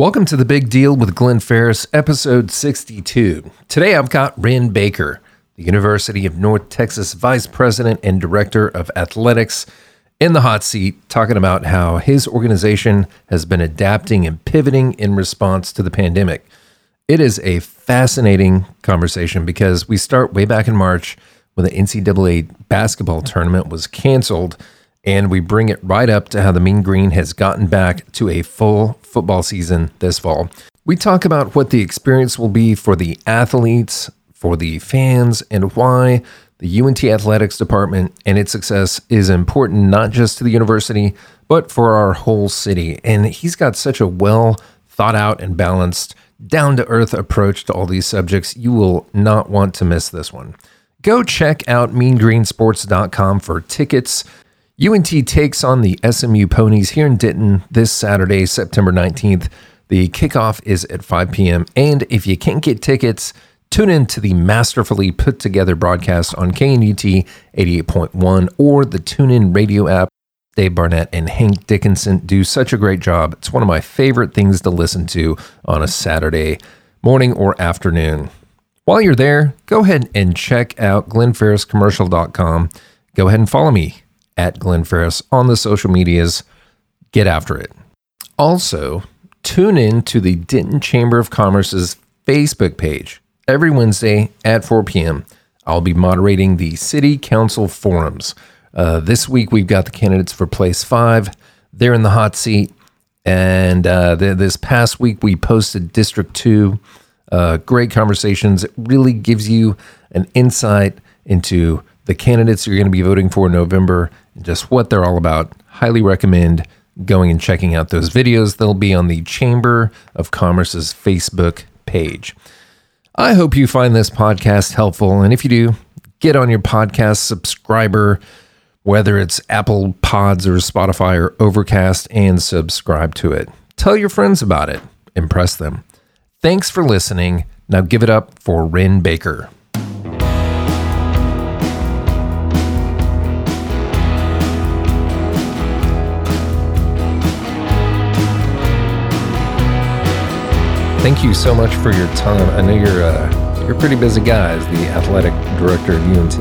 Welcome to the big deal with Glenn Ferris, episode 62. Today I've got Wren Baker, the University of North Texas Vice President and Director of Athletics, in the hot seat, talking about how his organization has been adapting and pivoting in response to the pandemic. It is a fascinating conversation because we start way back in March when the NCAA basketball tournament was canceled and we bring it right up to how the Mean Green has gotten back to a full football season this fall. We talk about what the experience will be for the athletes, for the fans, and why the UNT athletics department and its success is important not just to the university, but for our whole city. And he's got such a well thought out and balanced, down to earth approach to all these subjects. You will not want to miss this one. Go check out meangreensports.com for tickets UNT takes on the SMU Ponies here in Denton this Saturday, September 19th. The kickoff is at 5 p.m. And if you can't get tickets, tune in to the masterfully put together broadcast on KNTU 88.1 or the TuneIn radio app. Dave Barnett and Hank Dickinson do such a great job. It's one of my favorite things to listen to on a Saturday morning or afternoon. While you're there, go ahead and check out glennferriscommercial.com. Go ahead and follow me at Glenn Ferris on the social medias. Get after it. Also, tune in to the Denton Chamber of Commerce's Facebook page every Wednesday at 4 p.m. I'll be moderating the City Council forums. Uh, this week, we've got the candidates for Place 5. They're in the hot seat. And uh, th- this past week, we posted District 2. Uh, great conversations. It really gives you an insight into the candidates you're going to be voting for in November just what they're all about. Highly recommend going and checking out those videos. They'll be on the Chamber of Commerce's Facebook page. I hope you find this podcast helpful. And if you do, get on your podcast subscriber, whether it's Apple Pods or Spotify or Overcast, and subscribe to it. Tell your friends about it, impress them. Thanks for listening. Now give it up for Wren Baker. Thank you so much for your time. I know you're uh, you're a pretty busy guy as the athletic director of UNT.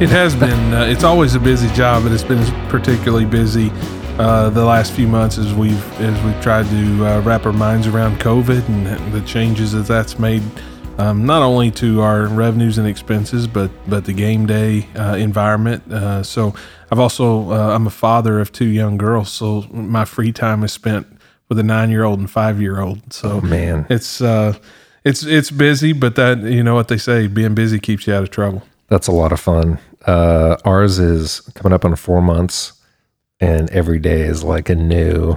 It has been. Uh, it's always a busy job, but it's been particularly busy uh, the last few months as we've as we've tried to uh, wrap our minds around COVID and the changes that that's made. Um, not only to our revenues and expenses, but but the game day uh, environment. Uh, so I've also I'm a father of two young girls, so my free time is spent with a nine year old and five year old. So oh, man, it's uh, it's it's busy, but that you know what they say, being busy keeps you out of trouble. That's a lot of fun. Uh, ours is coming up on four months, and every day is like a new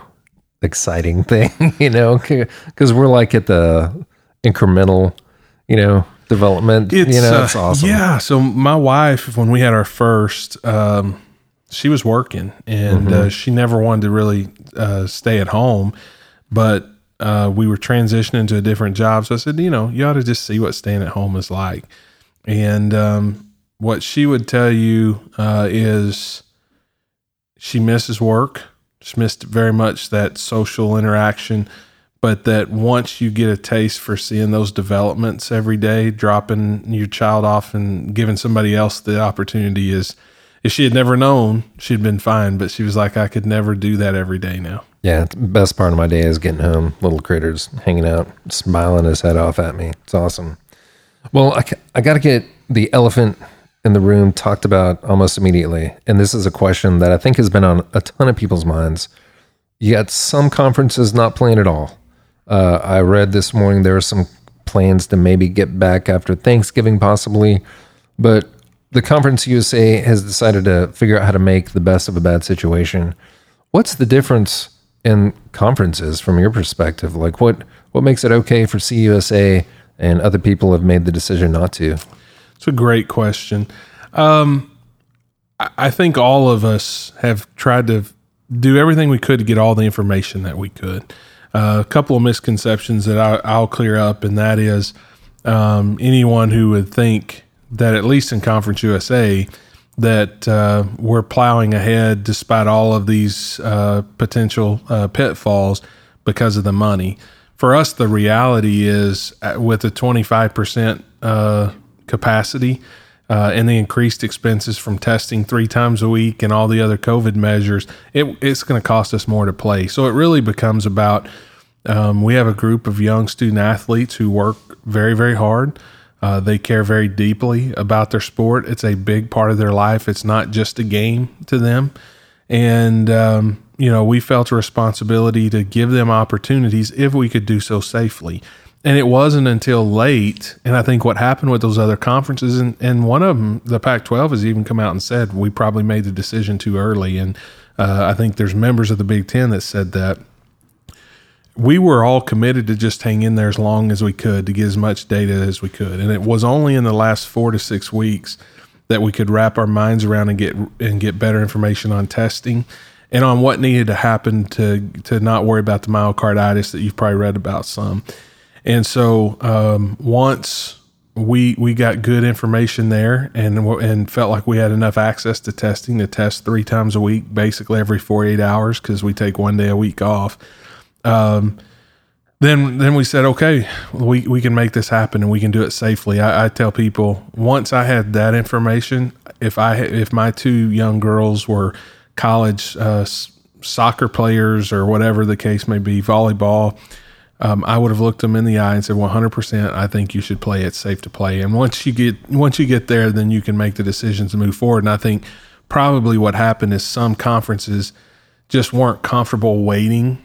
exciting thing, you know, because we're like at the incremental, you know, development. It's, you know, it's uh, awesome. Yeah. So my wife, when we had our first, um, she was working and uh, mm-hmm. uh, she never wanted to really uh, stay at home, but uh, we were transitioning to a different job. So I said, you know, you ought to just see what staying at home is like. And um, what she would tell you uh, is she misses work. She missed very much that social interaction, but that once you get a taste for seeing those developments every day, dropping your child off and giving somebody else the opportunity is – if she had never known, she'd been fine. But she was like, I could never do that every day now. Yeah, best part of my day is getting home, little critters hanging out, smiling his head off at me. It's awesome. Well, I, I got to get the elephant in the room talked about almost immediately. And this is a question that I think has been on a ton of people's minds. Got some conferences not playing at all. Uh, I read this morning there are some plans to maybe get back after Thanksgiving, possibly. But the Conference USA has decided to figure out how to make the best of a bad situation. What's the difference in conferences from your perspective? Like what what makes it okay for CUSA and other people have made the decision not to? It's a great question. Um, I think all of us have tried to do everything we could to get all the information that we could. Uh, a couple of misconceptions that I, will clear up, and that is um, anyone who would think that at least in Conference USA, that uh, we're plowing ahead despite all of these uh, potential uh, pitfalls because of the money. For us, the reality is uh, with the 25% uh, capacity uh, and the increased expenses from testing three times a week and all the other COVID measures, it, it's going to cost us more to play. So it really becomes about um, we have a group of young student athletes who work very, very hard. Uh, they care very deeply about their sport. It's a big part of their life. It's not just a game to them. And, um, you know, we felt a responsibility to give them opportunities if we could do so safely. And it wasn't until late, and I think what happened with those other conferences, and, and one of them, the Pac 12, has even come out and said we probably made the decision too early. And uh, I think there's members of the Big Ten that said that we were all committed to just hang in there as long as we could to get as much data as we could. And it was only in the last four to six weeks that we could wrap our minds around and get and get better information on testing and on what needed to happen to to not worry about the myocarditis that you've probably read about some. And so um, once we we got good information there and and felt like we had enough access to testing to test three times a week, basically every 48 hours because we take one day a week off um, then then we said, okay, we, we can make this happen and we can do it safely. I, I, tell people once I had that information, if I if my two young girls were college uh, soccer players or whatever the case may be, volleyball, um, I would have looked them in the eye and said, 100%, I think you should play. It's safe to play. And once you get once you get there, then you can make the decisions to move forward. And I think probably what happened is some conferences just weren't comfortable waiting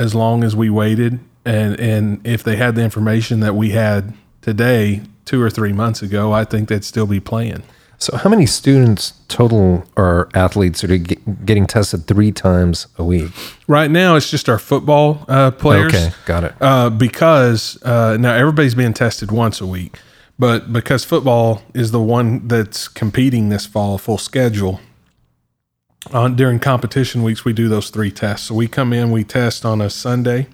as long as we waited. And and if they had the information that we had today two or three months ago i think they'd still be playing. So how many students total are athletes that are getting tested three times a week? Right now it's just our football uh, players. Okay got it. Uh, because uh, now everybody's being tested once a week but because football is the one that's competing this fall full schedule on during competition weeks we do those three tests. So we come in we test on a sunday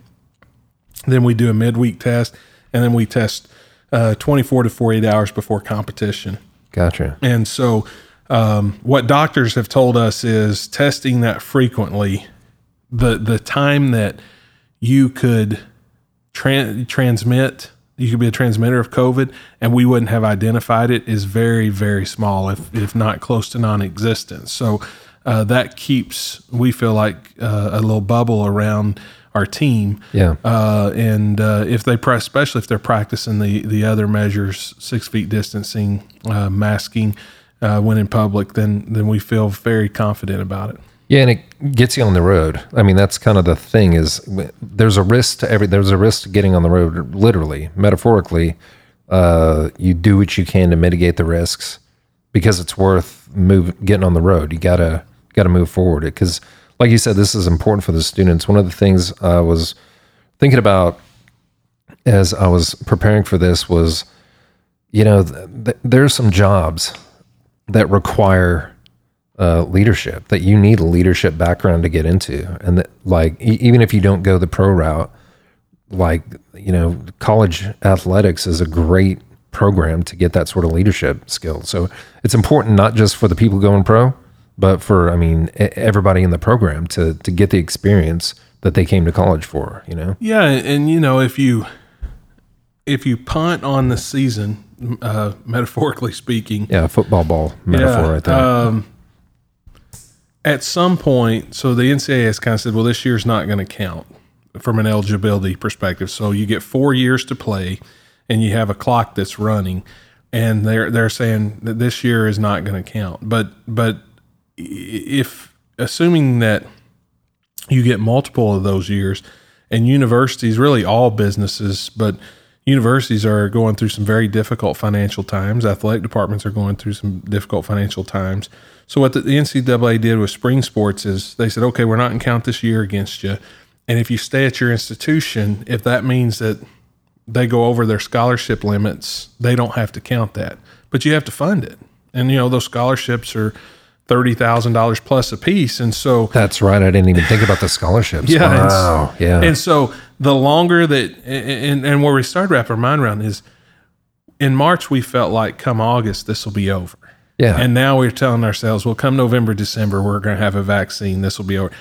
then we do a midweek test and then we test uh, 24 to 48 hours before competition. Gotcha. And so um, what doctors have told us is testing that frequently the the time that you could tra- transmit you could be a transmitter of covid and we wouldn't have identified it is very very small if if not close to non-existent. So uh, that keeps we feel like uh, a little bubble around our team. Yeah. Uh, and uh, if they press, especially if they're practicing the the other measures, six feet distancing, uh, masking uh, when in public, then then we feel very confident about it. Yeah, and it gets you on the road. I mean, that's kind of the thing is there's a risk to every there's a risk to getting on the road, literally, metaphorically. you do what you can to mitigate the risks because it's worth move getting on the road. You gotta got to move forward because like you said this is important for the students. One of the things i was thinking about as i was preparing for this was you know th- th- there's some jobs that require uh, leadership that you need a leadership background to get into. And that like e- even if you don't go the pro route like you know college athletics is a great program to get that sort of leadership skill. So it's important not just for the people going pro but for I mean everybody in the program to to get the experience that they came to college for. You know. Yeah, and you know if you if you punt on the season, uh, metaphorically speaking. Yeah, football ball metaphor yeah, right there. Um, at some point, so the NCAA has kind of said, well, this year's not going to count from an eligibility perspective. So you get four years to play, and you have a clock that's running, and they're they're saying that this year is not going to count. But but if assuming that you get multiple of those years and universities really all businesses but universities are going through some very difficult financial times. Athletic departments are going through some difficult financial times. So what the, ncaa did with spring sports is they said okay we're not going to count this year against you. And if you stay at your institution if that means that they go over their scholarship limits they don't have to count that but you have to fund it. And you know those scholarships are thirty thousand dollars plus a piece, and so that's right. I didn't even think about the scholarships. Yeah, wow. and, yeah. And so the longer that, and, and where we started wrap our mind around is, in March we felt like come August this will be over. Yeah, and now we're telling ourselves, well, come November, December, we're going to have a vaccine. This will be over.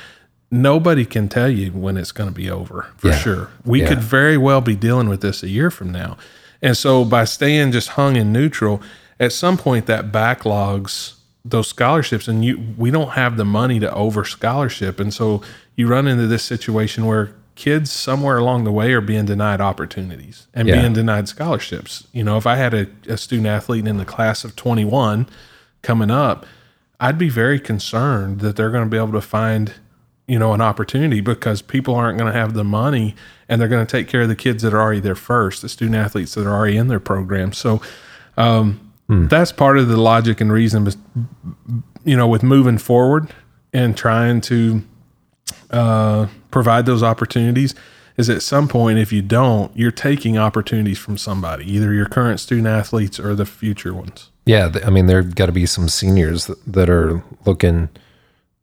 nobody can tell you when it's going to be over for Yeah. sure. We Yeah. could very well be dealing with this a year from now. And so by staying just hung in neutral, at some point that backlogs those scholarships and you we don't have the money to over scholarship and so you run into this situation where kids somewhere along the way are being denied opportunities and Yeah. being denied scholarships. You know, if I had a, a student athlete in the class of 21 coming up, I'd be very concerned that they're going to be able to find, you know, an opportunity because people aren't going to have the money and they're going to take care of the kids that are already there first, the student athletes that are already in their program. So um, that's part of the logic and reason, you know, with moving forward and trying to uh, provide those opportunities is at some point if you don't you're taking opportunities from somebody either your current student athletes or the future ones Yeah, I mean, there got to be some seniors that, that are looking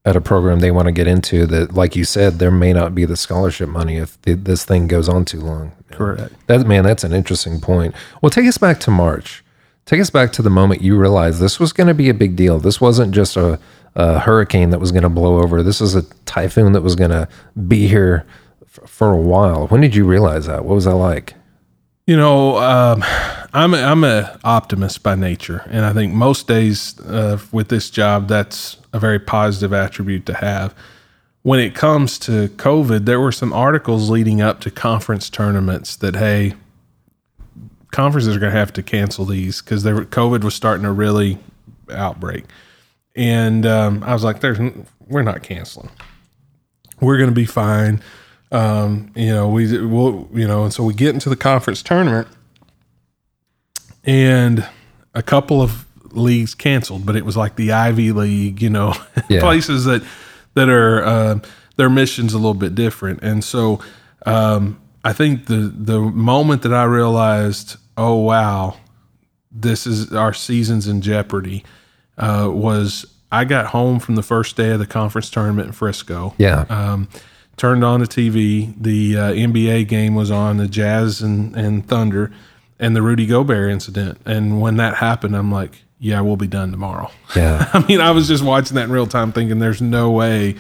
at a program they want to get into that, like you said, there may not be the scholarship money if this thing goes on too long. correct That man, that's an interesting point. Well, take us back to March. Take us back to the moment you realized this was going to be a big deal. This wasn't just a, a hurricane that was going to blow over. This was a typhoon that was going to be here f- for a while. When did you realize that? What was that like? You know, um, I'm a, I'm a optimist by nature, and I think most days uh, with this job, that's a very positive attribute to have. When it comes to COVID, there were some articles leading up to conference tournaments that hey, conferences are going to have to cancel these because they COVID was starting to really outbreak, and um, I was like, "There's we're not canceling. We're going to be fine." Um, you know, we will, you know, and so we get into the conference tournament, and a couple of leagues canceled, but it was like the Ivy League, you know, Yeah. places that that are uh, their missions a little bit different, and so um, I think the the moment that I realized, oh wow, this is our season's in jeopardy, uh, was I got home from the first day of the conference tournament in Frisco Yeah. um, turned on the TV. The uh, NBA game was on, the Jazz and, and Thunder, and the Rudy Gobert incident. And when that happened, I'm like, yeah, we'll be done tomorrow. yeah. I mean, I was just watching that in real time, thinking, there's no way,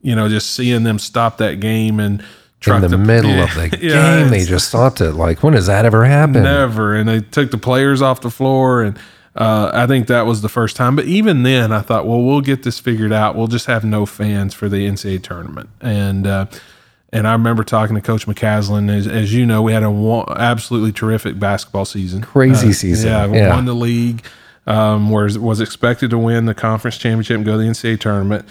you know, just seeing them stop that game and In truck the middle of the Yeah, game, they just stopped it. Like, when does that ever happen? Never. And they took the players off the floor. And uh, I think that was the first time. But even then, I thought, well, we'll get this figured out. We'll just have no fans for the NCAA tournament. And, uh, and I remember talking to Coach McCasland. As, as you know, we had an absolutely terrific basketball season. Crazy season. Yeah, we Yeah. won the league. Um, was was expected to win the conference championship and go to the NCAA tournament.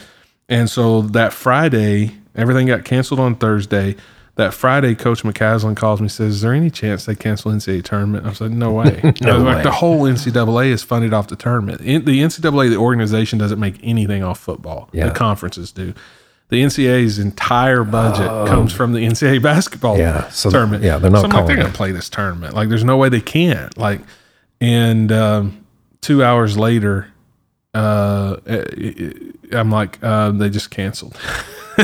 And so that Friday, everything got canceled on Thursday. That Friday, Coach McCasland calls me and says, "Is there any chance they cancel NCAA tournament?" I like, "No way." I was like, way. the whole NCAA is funded off the tournament. In, the NCAA, the organization, doesn't make anything off football. Yeah. The conferences do. The NCAA's entire budget comes from the NCAA basketball Oh. Yeah, so- tournament. yeah, they're not So I'm like, they're going to play this tournament. Like, there's no way they can't. Like, and um, two hours later, uh, I'm like, uh, they just canceled.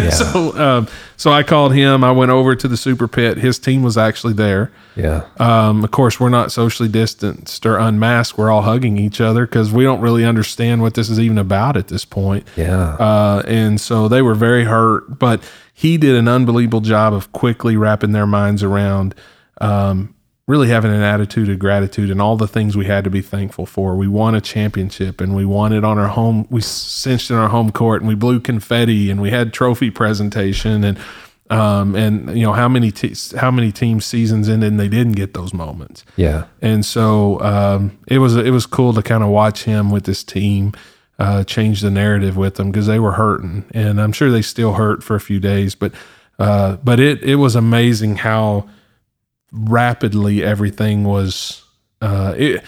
Yeah. so, um, so I called him. I went over to the super pit. His team was actually there. Yeah. Um, of course, we're not socially distanced or unmasked. We're all hugging each other because we don't really understand what this is even about at this point. Yeah. Uh, and so they were very hurt, but he did an unbelievable job of quickly wrapping their minds around um, really having an attitude of gratitude and all the things we had to be thankful for. We won a championship and we won it on our home. We cinched in our home court and we blew confetti and we had trophy presentation and um, and you know how many te- how many team seasons ended and they didn't get those moments. yeah. And so um, it was it was cool to kind of watch him with this team uh, change the narrative with them because they were hurting, and I'm sure they still hurt for a few days. But uh, but it it was amazing how rapidly everything was. Uh, it,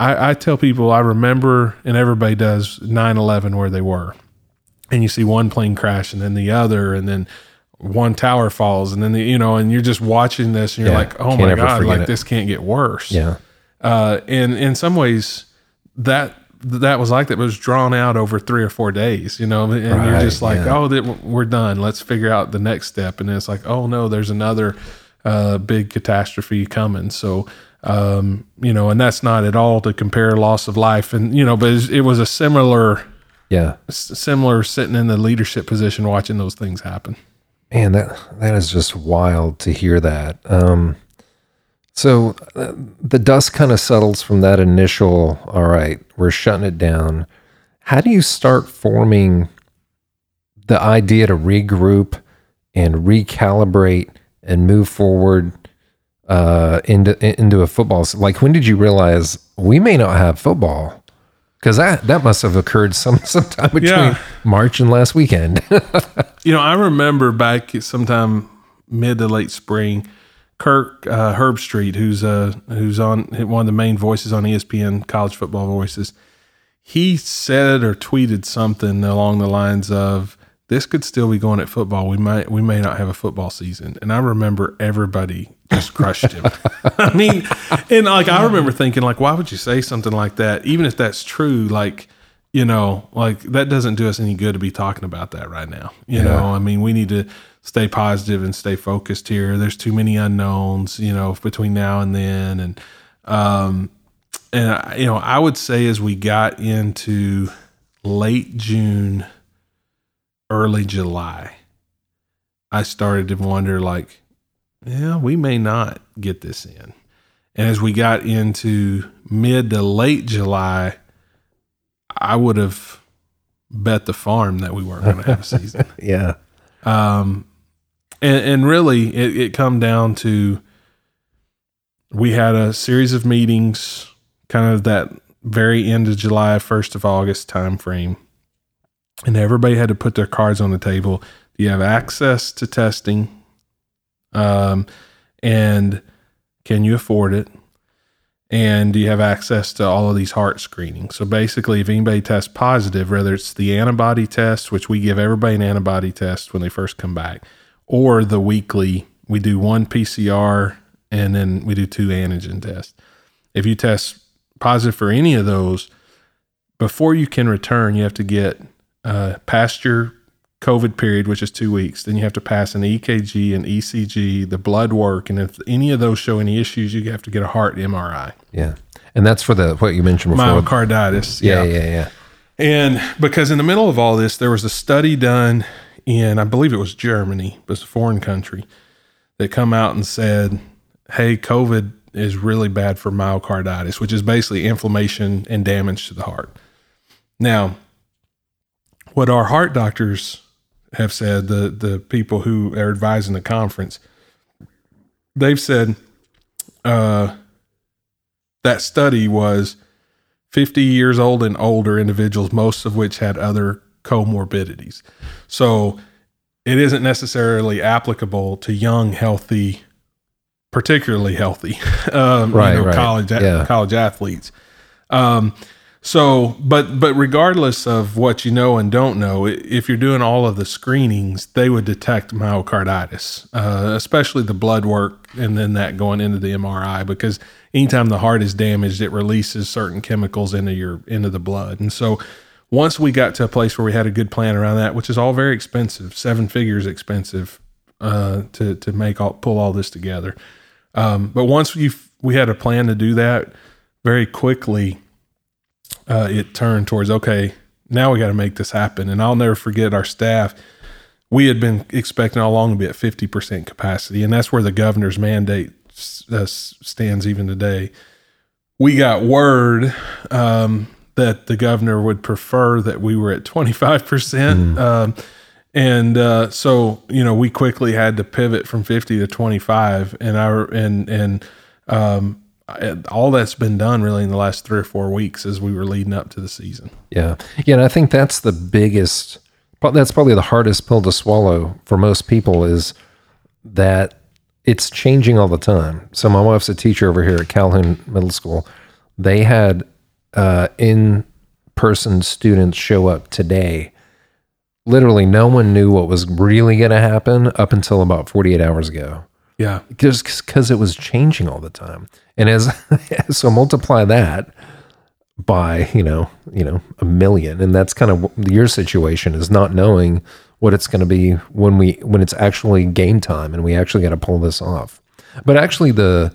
I, I tell people I remember, and everybody does 9/11 where they were, and you see one plane crash and then the other, and then one tower falls, and then the, you know, and you're just watching this, and you're Yeah, like, oh my god, like it. this can't get worse. Yeah. Uh, and in some ways, that that was like that was drawn out over three or four days, you know, and you're just like, yeah. oh, we're done. Let's figure out the next step. And it's like, oh no, there's another uh, big catastrophe coming. So, um, you know, and that's not at all to compare loss of life, and you know, but it was a similar Yeah. Similar sitting in the leadership position watching those things happen. Man, that that is just wild to hear that. Um, so uh, the dust kind of settles from that initial. All right, we're shutting it down. How do you start forming the idea to regroup and recalibrate and move forward uh, into into a football? Like, when did you realize we may not have football? Because that that must have occurred some sometime between Yeah. March and last weekend. You know, I remember back sometime mid to late spring, Kirk uh, Herbstreit, who's uh who's on one of the main voices on ESPN College Football Voices, he said or tweeted something along the lines of, "This could still be going at football. We might we may not have a football season." And I remember everybody just crushed him. I mean, and like I remember thinking, like, why would you say something like that? Even if that's true, like you know, like that doesn't do us any good to be talking about that right now. You know, I mean, we need to stay positive and stay focused here. There's too many unknowns, you know, between now and then. And, um, and I- you know, I would say as we got into late June, early July, I started to wonder, like, yeah, we may not get this in. And as we got into mid to late July, I would have bet the farm that we weren't going to have a season. yeah. Um, and, and really, it, it come down to we had a series of meetings, kind of that very end of July, first of August time frame, and everybody had to put their cards on the table. Do you have access to testing? Um, and can you afford it? And do you have access to all of these heart screenings? So basically, if anybody tests positive, whether it's the antibody test, which we give everybody an antibody test when they first come back, or the weekly, we do one PCR and then we do two antigen tests. If you test positive for any of those, before you can return, you have to get uh, past your COVID period, which is two weeks. Then you have to pass an EKG, an ECG, the blood work, and if any of those show any issues, you have to get a heart MRI. Yeah. And that's for the what you mentioned before. Myocarditis. yeah, yeah, yeah. And because in the middle of all this, there was a study done in, I believe it was Germany, but it's a foreign country, that come out and said, hey, COVID is really bad for myocarditis, which is basically inflammation and damage to the heart. Now, what our heart doctors have said, the, the people who are advising the conference, they've said uh, that study was 50 years old and older individuals, most of which had other comorbidities. So it isn't necessarily applicable to young, healthy, particularly healthy, um, Right, you know, right. college Yeah. college athletes. Um, so, but but regardless of what you know and don't know, if you're doing all of the screenings, they would detect myocarditis, uh, especially the blood work, and then that going into the MRI because anytime the heart is damaged, it releases certain chemicals into your into the blood, and so once we got to a place where we had a good plan around that, which is all very expensive, seven figures expensive uh, to to make all pull all this together. Um, but once we we had a plan to do that, very quickly uh, it turned towards okay, now we got to make this happen. And I'll never forget our staff. We had been expecting all along to be at fifty percent capacity, and that's where the governor's mandate uh, stands even today. We got word um, that the governor would prefer that we were at twenty five percent. Um, and uh, so you know we quickly had to pivot from 50 to 25 and our and and um, all that's been done really in the last three or four weeks as we were leading up to the season Yeah. Yeah. And I think that's the biggest, that's probably the hardest pill to swallow for most people is that it's changing all the time. So my wife's a teacher over here at Calhoun Middle School. They had uh, in person students show up today. Literally, no one knew what was really going to happen up until about 48 hours ago yeah just because it was changing all the time. And as so multiply that by you know you know a million, and that's kind of your situation is not knowing what it's going to be when we when it's actually game time and we actually got to pull this off. But actually, the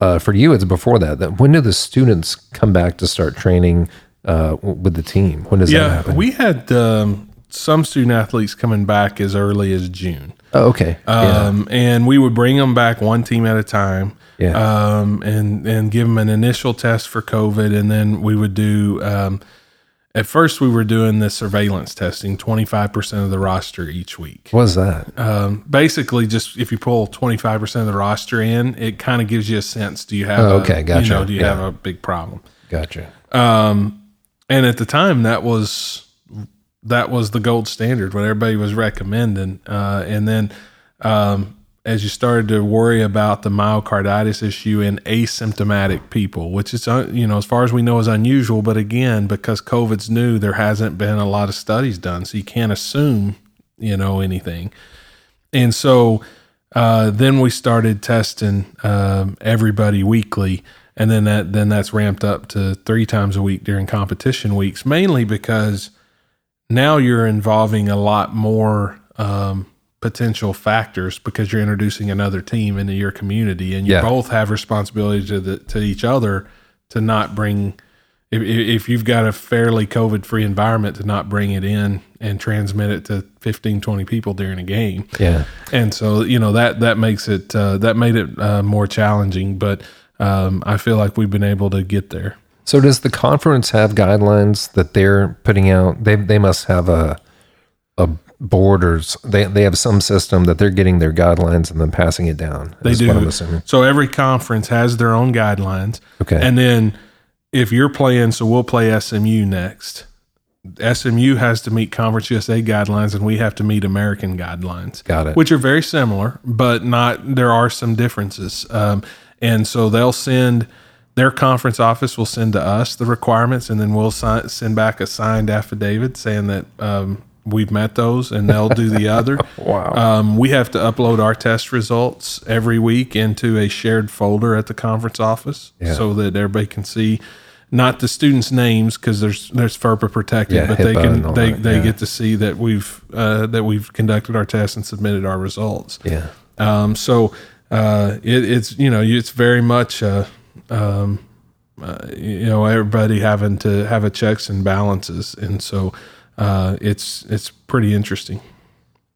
uh, for you it's before that. That when do the students come back to start training uh, with the team? When does that Yeah, happen? we had um, some student athletes coming back as early as June. Oh, okay. yeah. Um, and we would bring them back one team at a time. Yeah. Um, and and give them an initial test for COVID, and then we would do. Um, at first, we were doing the surveillance testing, twenty five percent of the roster each week. What is that? Um, basically, just if you pull twenty five percent of the roster in, it kind of gives you a sense. Do you have? Oh, a- okay, You gotcha. know, do you Yeah. have a big problem? Gotcha. Um, and at the time, that was that was the gold standard, what everybody was recommending. Uh, and then um, as you started to worry about the myocarditis issue in asymptomatic people, which is uh, you know as far as we know is unusual, but again because COVID's new, there hasn't been a lot of studies done, so you can't assume you know anything. And so uh, then we started testing um, everybody weekly, and then that then that's ramped up to three times a week during competition weeks, mainly because now you're involving a lot more um, potential factors because you're introducing another team into your community, and you Yeah. both have responsibility to the, to each other to not bring. If, if you've got a fairly COVID free environment to not bring it in and transmit it to 15, 20 people during a game. Yeah. And so, you know, that, that makes it, uh, that made it uh, more challenging, but um, I feel like we've been able to get there. So does the conference have guidelines that they're putting out? They they must have a a board or s- they they have some system that they're getting their guidelines and then passing it down. They do. So every conference has their own guidelines. Okay. And then if you're playing, so we'll play SMU next. SMU has to meet Conference USA guidelines, and we have to meet American guidelines. Got it. Which are very similar, but not. There are some differences. Um, and so they'll send their conference office will send to us the requirements, and then we'll si- send back a signed affidavit saying that um, we've met those, and they'll do the other. Wow. Um, we have to upload our test results every week into a shared folder at the conference office Yeah. so that everybody can see not the students' names because there's there's FERPA protected, Yeah, but they HIPAA can they, that, they yeah. get to see that we've uh, that we've conducted our tests and submitted our results. yeah. Um, so uh, it, it's you know it's very much uh, um, uh, you know everybody having to have a checks and balances, and so uh, it's it's pretty interesting.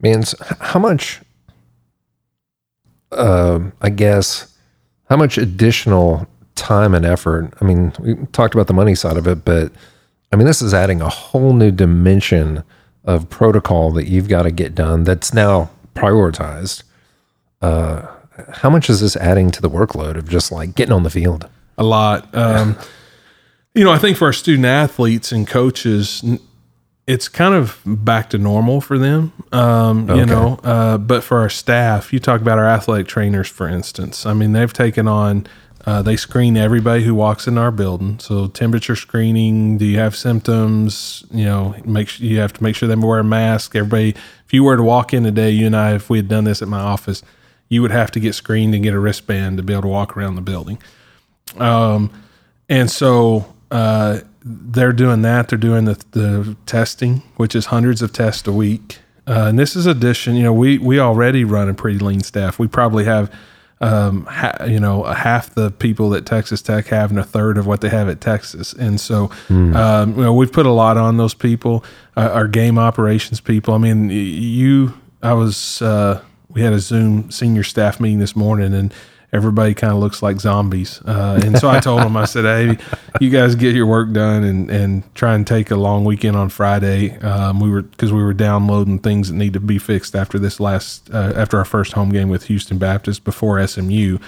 means how much um i guess how much additional time and effort? I mean we talked about the money side of it but i mean this is adding a whole new dimension of protocol that you've got to get done that's now prioritized. Uh how much is this adding to the workload of just like getting on the field a lot. Um, you know, I think for our student athletes and coaches, it's kind of back to normal for them. Um, You know, uh, but for our staff, you talk about our athletic trainers, for instance. I mean, they've taken on. Uh, they screen everybody who walks in our building. So temperature screening. Do you have symptoms? You know, make sure you have to make sure they wear a mask. Everybody, if you were to walk in today, you and I, if we had done this at my office, you would have to get screened and get a wristband to be able to walk around the building. Um, and so uh, they're doing that. They're doing the, the testing, which is hundreds of tests a week. Uh, and this is addition. You know, we we already run a pretty lean staff. We probably have, um, ha, you know, half the people that Texas Tech have, and a third of what they have at Texas. And so, um, you know, we've put a lot on those people. Uh, our game operations people. I mean, you. I was. Uh, we had a Zoom senior staff meeting this morning, and everybody kind of looks like zombies. Uh, and so I told them, I said, "Hey, you guys get your work done and and try and take a long weekend on Friday." Um, we were because we were downloading things that need to be fixed after this last uh, after our first home game with Houston Baptist before SMU.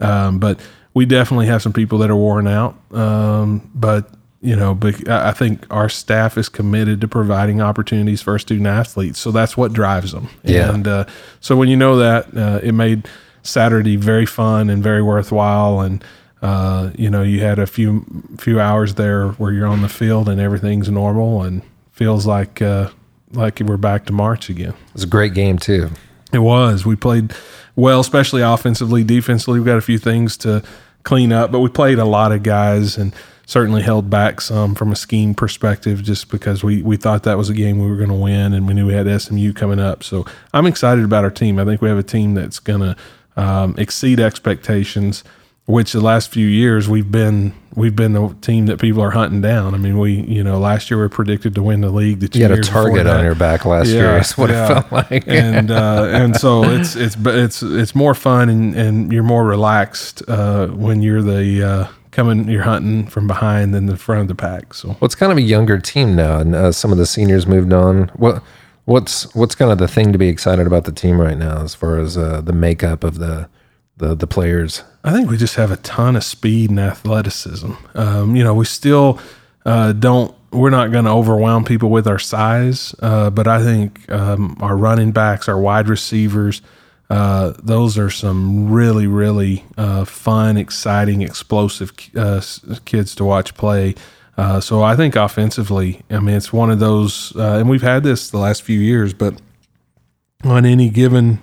Um, but we definitely have some people that are worn out. Um, but you know, but I think our staff is committed to providing opportunities for our student athletes. So that's what drives them. Yeah. And uh, so when you know that, uh, it made Saturday very fun and very worthwhile. And uh, you know, you had a few few hours there where you're on the field and everything's normal and feels like uh, like we're back to March again. it was a great game too It was. We played well, especially offensively. Defensively, we've got a few things to clean up, but we played a lot of guys and certainly held back some from a scheme perspective just because we, we thought that was a game we were going to win and we knew we had SMU coming up. So I'm excited about our team. I think we have a team that's going to um, exceed expectations. which the last few years we've been we've been the team that people are hunting down. I mean, we you know last year we were predicted to win the league. That You had a target on your back last year. Is what yeah. it felt like. and uh, and so it's it's it's it's more fun and, and you're more relaxed uh, when you're the uh, coming you're hunting from behind than the front of the pack. So Well, it's kind of a younger team now, and uh, some of the seniors moved on. What what's what's kind of the thing to be excited about the team right now, as far as uh, the makeup of the the the players? I think we just have a ton of speed and athleticism. Um, you know, we still uh, don't. We're not going to overwhelm people with our size, uh, but I think um, our running backs, our wide receivers, uh, those are some really, really uh, fun, exciting, explosive uh, kids to watch play. Uh, so I think offensively, I mean, it's one of those, uh, and we've had this the last few years, but on any given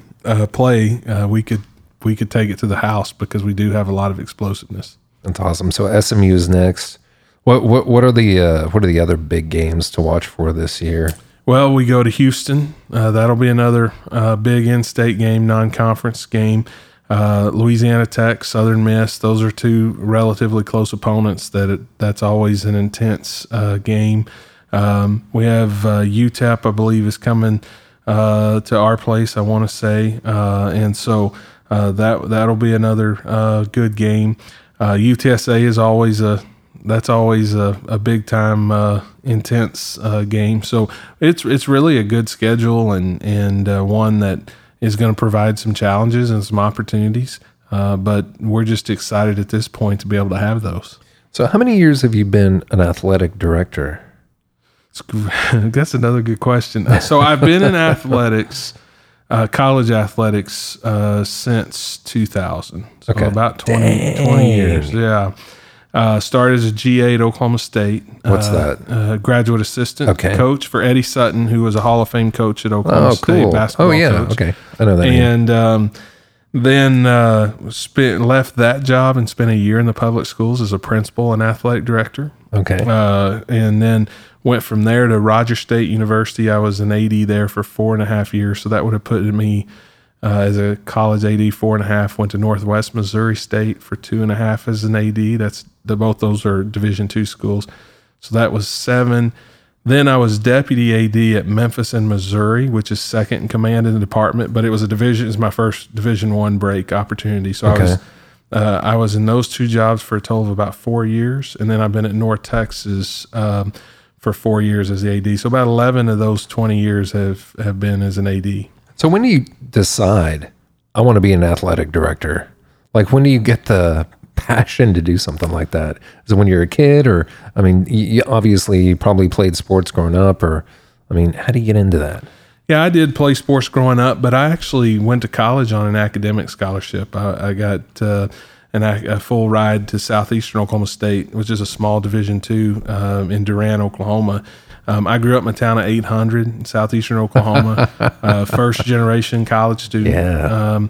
play, we could we could take it to the house because we do have a lot of explosiveness. That's awesome. So SMU is next. What what what are the what are the other big games to watch for this year? Well, we go to Houston. Uh, that'll be another uh, big in-state game, non-conference game. Uh, Louisiana Tech, Southern Miss. Those are two relatively close opponents. That it, that's always an intense uh, game. Um, we have uh, UTEP, I believe, is coming uh, to our place. I want to say, uh, and so uh, that that'll be another uh, good game. Uh, UTSA is always a that's always a, a big time uh, intense uh, game. So it's it's really a good schedule and and uh, one that is going to provide some challenges and some opportunities. Uh, but we're just excited at this point to be able to have those. So how many years have you been an athletic director? That's another good question. So I've been in athletics, uh, college athletics, uh, since 2000. So Okay. about 20, 20 years. Yeah. Uh, started as a GA at Oklahoma State. What's uh, that? Uh, graduate assistant Okay. coach for Eddie Sutton, who was a Hall of Fame coach at Oklahoma Oh, State cool. basketball Oh yeah. coach. Okay, I know that. And um, then uh, spent left that job and spent a year in the public schools as a principal and athletic director Okay. uh, and then went from there to Rogers State University. I was an AD there for four and a half years, so that would have put me uh, as a college AD four and a half. Went to Northwest Missouri State for two and a half as an AD. That's the both those are Division two schools, so that was seven. Then I was deputy AD at Memphis in Missouri, which is second in command in the department, but it was a division. It's my first Division one break opportunity. So I was uh, I was in those two jobs for a total of about four years, and then I've been at North Texas um, for four years as the AD. So about eleven of those twenty years have have been as an AD. So when do you decide I want to be an athletic director? Like when do you get the passion to do something like that? Is it when you're a kid, or I mean, you, obviously you probably played sports growing up, or I mean, how do you get into that? Yeah, I did play sports growing up, but I actually went to college on an academic scholarship. I, I got uh, an, a full ride to Southeastern Oklahoma State, which is a small Division two um, in Durant, Oklahoma. Um, I grew up in a town of 800 in Southeastern Oklahoma, uh, first generation college student. Yeah. Um,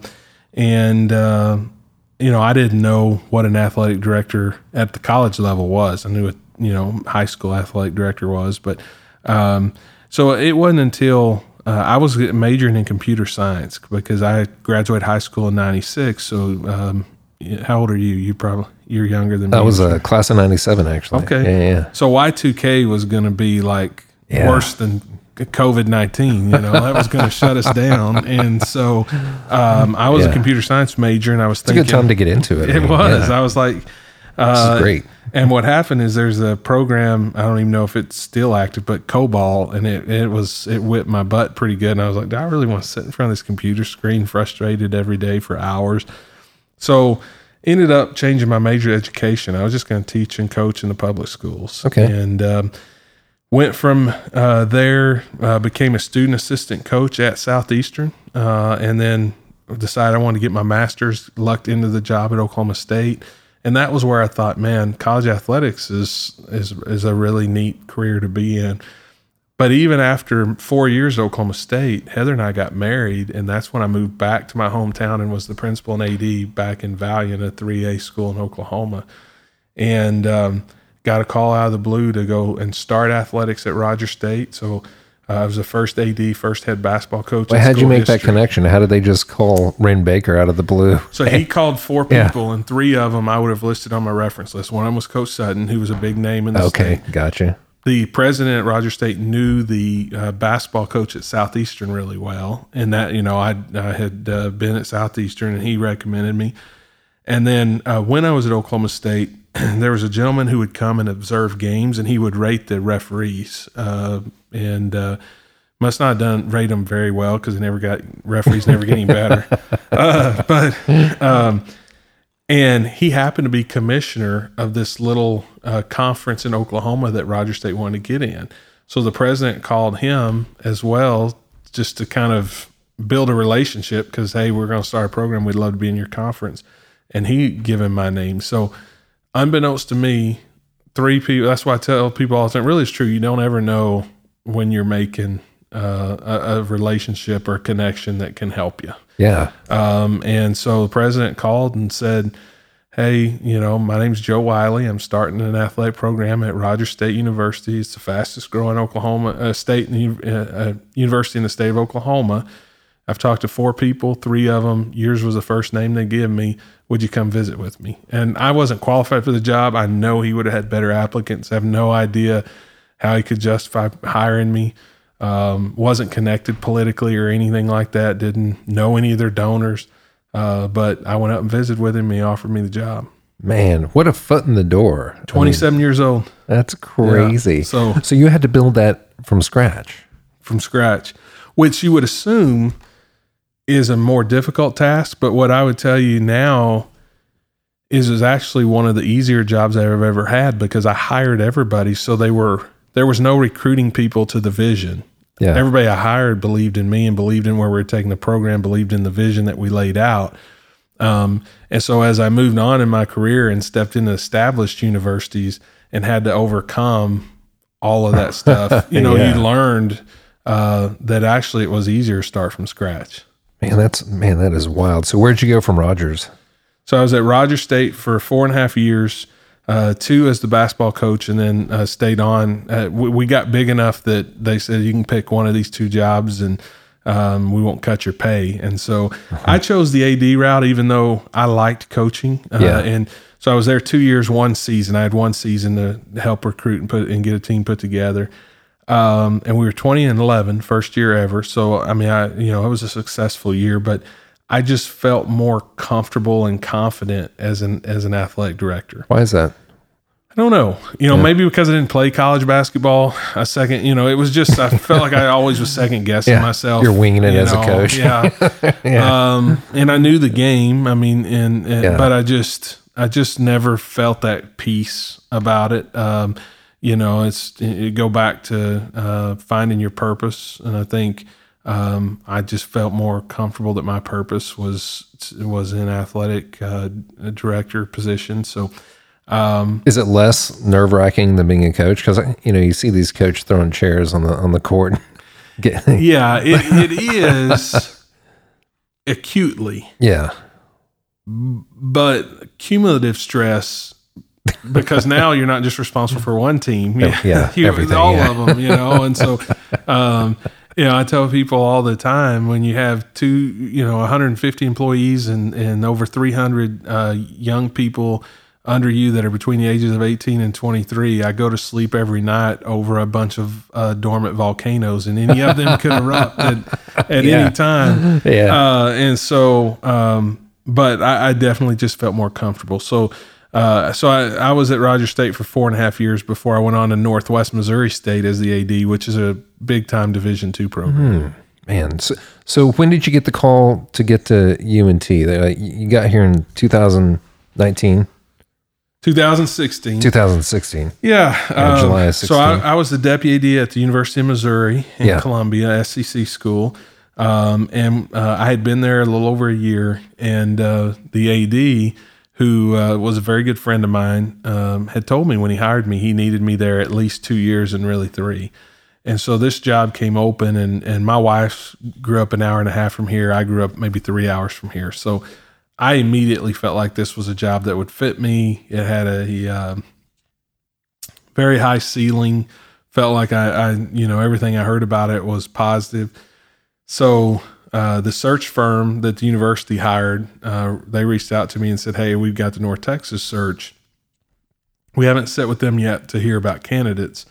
and, uh, you know, I didn't know what an athletic director at the college level was. I knew what, you know, high school athletic director was. But um, so it wasn't until uh, I was majoring in computer science because I graduated high school in 96. So, um, how old are you? You probably, you're younger than me. That was a class of '97, actually. Okay. Yeah, yeah, yeah. So Y2K was going to be like Yeah. worse than COVID 19. You know, that was going to shut us down. And so um, I was Yeah. a computer science major and I was It's a thinking good time to get into it. It mean, was. yeah. I was like, This uh, is great. and what happened is there's a program, I don't even know if it's still active, but COBOL, and it, it was, it whipped my butt pretty good. And I was like, do I really want to sit in front of this computer screen frustrated every day for hours? So ended up changing my major education. I was just going to teach and coach in the public schools. Okay. And um, went from uh, there, uh, became a student assistant coach at Southeastern, uh, and then decided I wanted to get my master's, lucked into the job at Oklahoma State. And that was where I thought, man, college athletics is is is a really neat career to be in. But even after four years at Oklahoma State, Heather and I got married, and that's when I moved back to my hometown and was the principal and AD back in Valliant, a 3A school in Oklahoma. And um, got a call out of the blue to go and start athletics at Rogers State. So Uh, I was the first AD, first head basketball coach. In how'd you make that connection? How did they just call Wren Baker out of the blue? So he called four Yeah. people, and three of them I would have listed on my reference list. One of them was Coach Sutton, who was a big name in the Okay, state. gotcha. The president at Rogers State knew the uh, basketball coach at Southeastern really well, and that you know I, I had uh, been at Southeastern, and he recommended me. And then uh, when I was at Oklahoma State, there was a gentleman who would come and observe games, and he would rate the referees, uh, and uh, must not have done rate them very well because they never got referees never getting better. Uh, but um, and he happened to be commissioner of this little uh, conference in Oklahoma that Rogers State wanted to get in. So the president called him as well, just to kind of build a relationship because hey, we're going to start a program. We'd love to be in your conference, and he him my name. So unbeknownst to me, three people. That's why I tell people all the time. Really, it's true. You don't ever know when you're making uh, a, a relationship or a connection that can help you. Yeah. Um, and so the president called and said, Hey, you know, my name's Joe Wiley. I'm starting an athletic program at Rogers State University. It's the fastest growing Oklahoma uh, state and, uh, uh, university in the state of Oklahoma. I've talked to four people, three of them, yours was the first name they give me. Would you come visit with me? And I wasn't qualified for the job. I know he would have had better applicants. I have no idea how he could justify hiring me. Um, wasn't connected politically or anything like that. Didn't know any of their donors. Uh, but I went up and visited with him. He offered me the job. Man, what a foot in the door. I mean, 27 years old that's crazy. so- so you had to build that from scratch. from scratch, which you would assume is a more difficult task. But what I would tell you now is is actually one of the easier jobs I've ever had because I hired everybody. So they were there was no recruiting people to the vision. Yeah. Everybody I hired believed in me and believed in where we were taking the program, believed in the vision that we laid out. Um, and so as I moved on in my career and stepped into established universities and had to overcome all of that stuff, you know, Yeah. you learned uh, that actually it was easier to start from scratch. Man, that's man, that is wild. So where'd you go from Rogers? So I was at Rogers State for four and a half years, uh, two as the basketball coach, and then uh, stayed on. Uh, we, we got big enough that they said you can pick one of these two jobs, and um, we won't cut your pay. And so I chose the AD route, even though I liked coaching. Uh, Yeah. And so I was there two years, one season. I had one season to help recruit and put and get a team put together. Um, and we were 20 and 11, first year ever. So, I mean, I, you know, it was a successful year, but I just felt more comfortable and confident as an, as an athletic director. Why is that? I don't know, you know, maybe because I didn't play college basketball a second, you know, it was just, I felt like I always was second guessing Yeah, myself. you're winging it you as a coach. Yeah. Um, and I knew the game. I mean, and, and Yeah. but I just, I just never felt that peace about it. Um, you know, it's it go back to uh, finding your purpose, and I think um, I just felt more comfortable that my purpose was was in athletic uh, director position. So, um, Is it less nerve wracking than being a coach? Because you know you see these coaches throwing chairs on the on the court. Yeah, it, it is acutely, yeah, but cumulative stress because now you're not just responsible for one team. You, Yeah, you- everything, all yeah. of them, you know. And so, um, you know, I tell people all the time when you have two, you know, 150 employees and and over 300 uh, young people under you that are between the ages of 18 and 23, I go to sleep every night over a bunch of uh, dormant volcanoes, and any of them could erupt at, at Yeah. any time. Yeah. Uh, and so, um, but I, I definitely just felt more comfortable. So, uh, so I, I was at Rogers State for four and a half years before I went on to Northwest Missouri State as the AD, which is a big time Division two program. man. So, so when did you get the call to get to UNT? Uh, You got here in 2019, 2016. 2016. Yeah, um, July of So I, I was the deputy AD at the University of Missouri in Yeah. Columbia, SEC school, um, and uh, I had been there a little over a year. And uh, the AD, who uh, was a very good friend of mine, um, had told me when he hired me he needed me there at least two years and really three. And so this job came open, and and my wife grew up an hour and a half from here. I grew up maybe three hours from here. So I immediately felt like this was a job that would fit me. It had a um, very high ceiling, felt like I, I, you know, everything I heard about it was positive. So uh, the search firm that the university hired, uh, they reached out to me and said, "Hey, we've got the North Texas search. We haven't set with them yet to hear about candidates,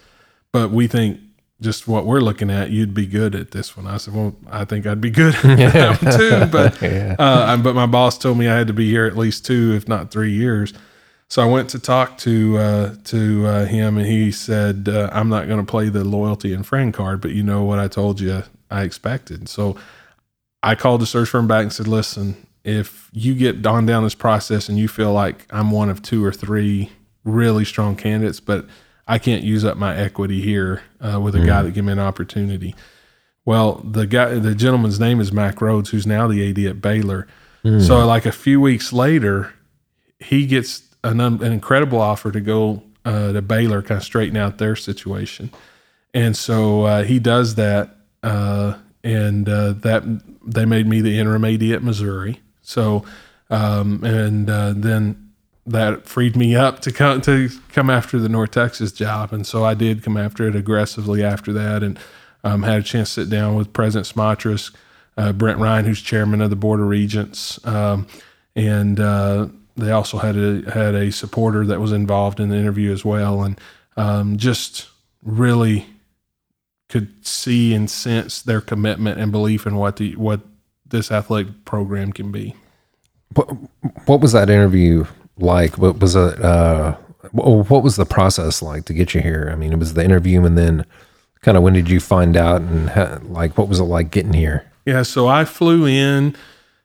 but we think just what we're looking at, you'd be good at this one." I said, "Well, I think I'd be good at that one too, but Yeah. uh, but my boss told me I had to be here at least two, if not three years." So I went to talk to uh, to uh, him, and he said, uh, "I'm not going to play the loyalty and friend card, but you know what I told you I expected." So I called the search firm back and said, "Listen, if you get on down this process and you feel like I'm one of two or three really strong candidates, but I can't use up my equity here uh, with a guy that give me an opportunity." Well, the guy, the gentleman's name is Mack Rhoades, who's now the AD at Baylor. So, like a few weeks later, he gets an, an incredible offer to go uh, to Baylor, kind of straighten out their situation. And so uh, he does that, uh, and uh, that they made me the interim AD at Missouri. So, um, and uh, then that freed me up to come to come after the North Texas job, and so I did come after it aggressively after that, and um, had a chance to sit down with President Smatresk, uh, Brint Ryan, who's chairman of the Board of Regents, um, and uh, they also had a had a supporter that was involved in the interview as well, and um, just really could see and sense their commitment and belief in what the what this athletic program can be. What, what was that interview like? What was it? Uh, what was the process like to get you here? I mean, it was the interview, and then kind of when did you find out, and like what was it like getting here? Yeah, so I flew in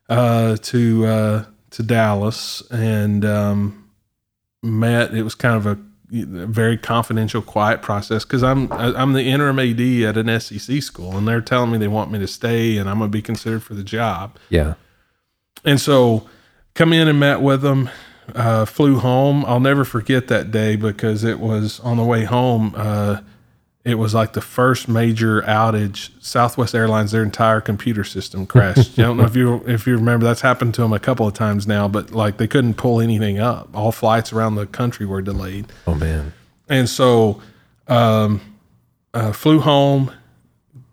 uh, to uh, to Dallas and um, met. It was kind of a very confidential, quiet process because I'm I'm the interim AD at an SEC school, and they're telling me they want me to stay, and I'm going to be considered for the job. Yeah, And so, come in and met with them. Uh, flew home. I'll never forget that day because it was on the way home. Uh, it was like the first major outage. Southwest Airlines, their entire computer system crashed. I don't know if you if you remember that's happened to them a couple of times now, but like they couldn't pull anything up. All flights around the country were delayed. oh man, And so, um, uh, flew home.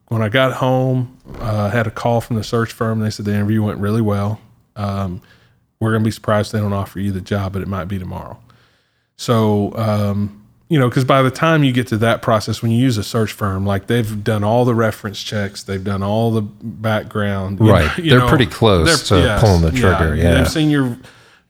When I got home, uh, had a call from the search firm. They said the interview went really well. Um, we're going to be surprised they don't offer you the job, but it might be tomorrow. So, um, you know, because by the time you get to that process, when you use a search firm, like they've done all the reference checks, they've done all the background. you Right. know- They're know, pretty close to pulling the trigger, yeah. They've seen your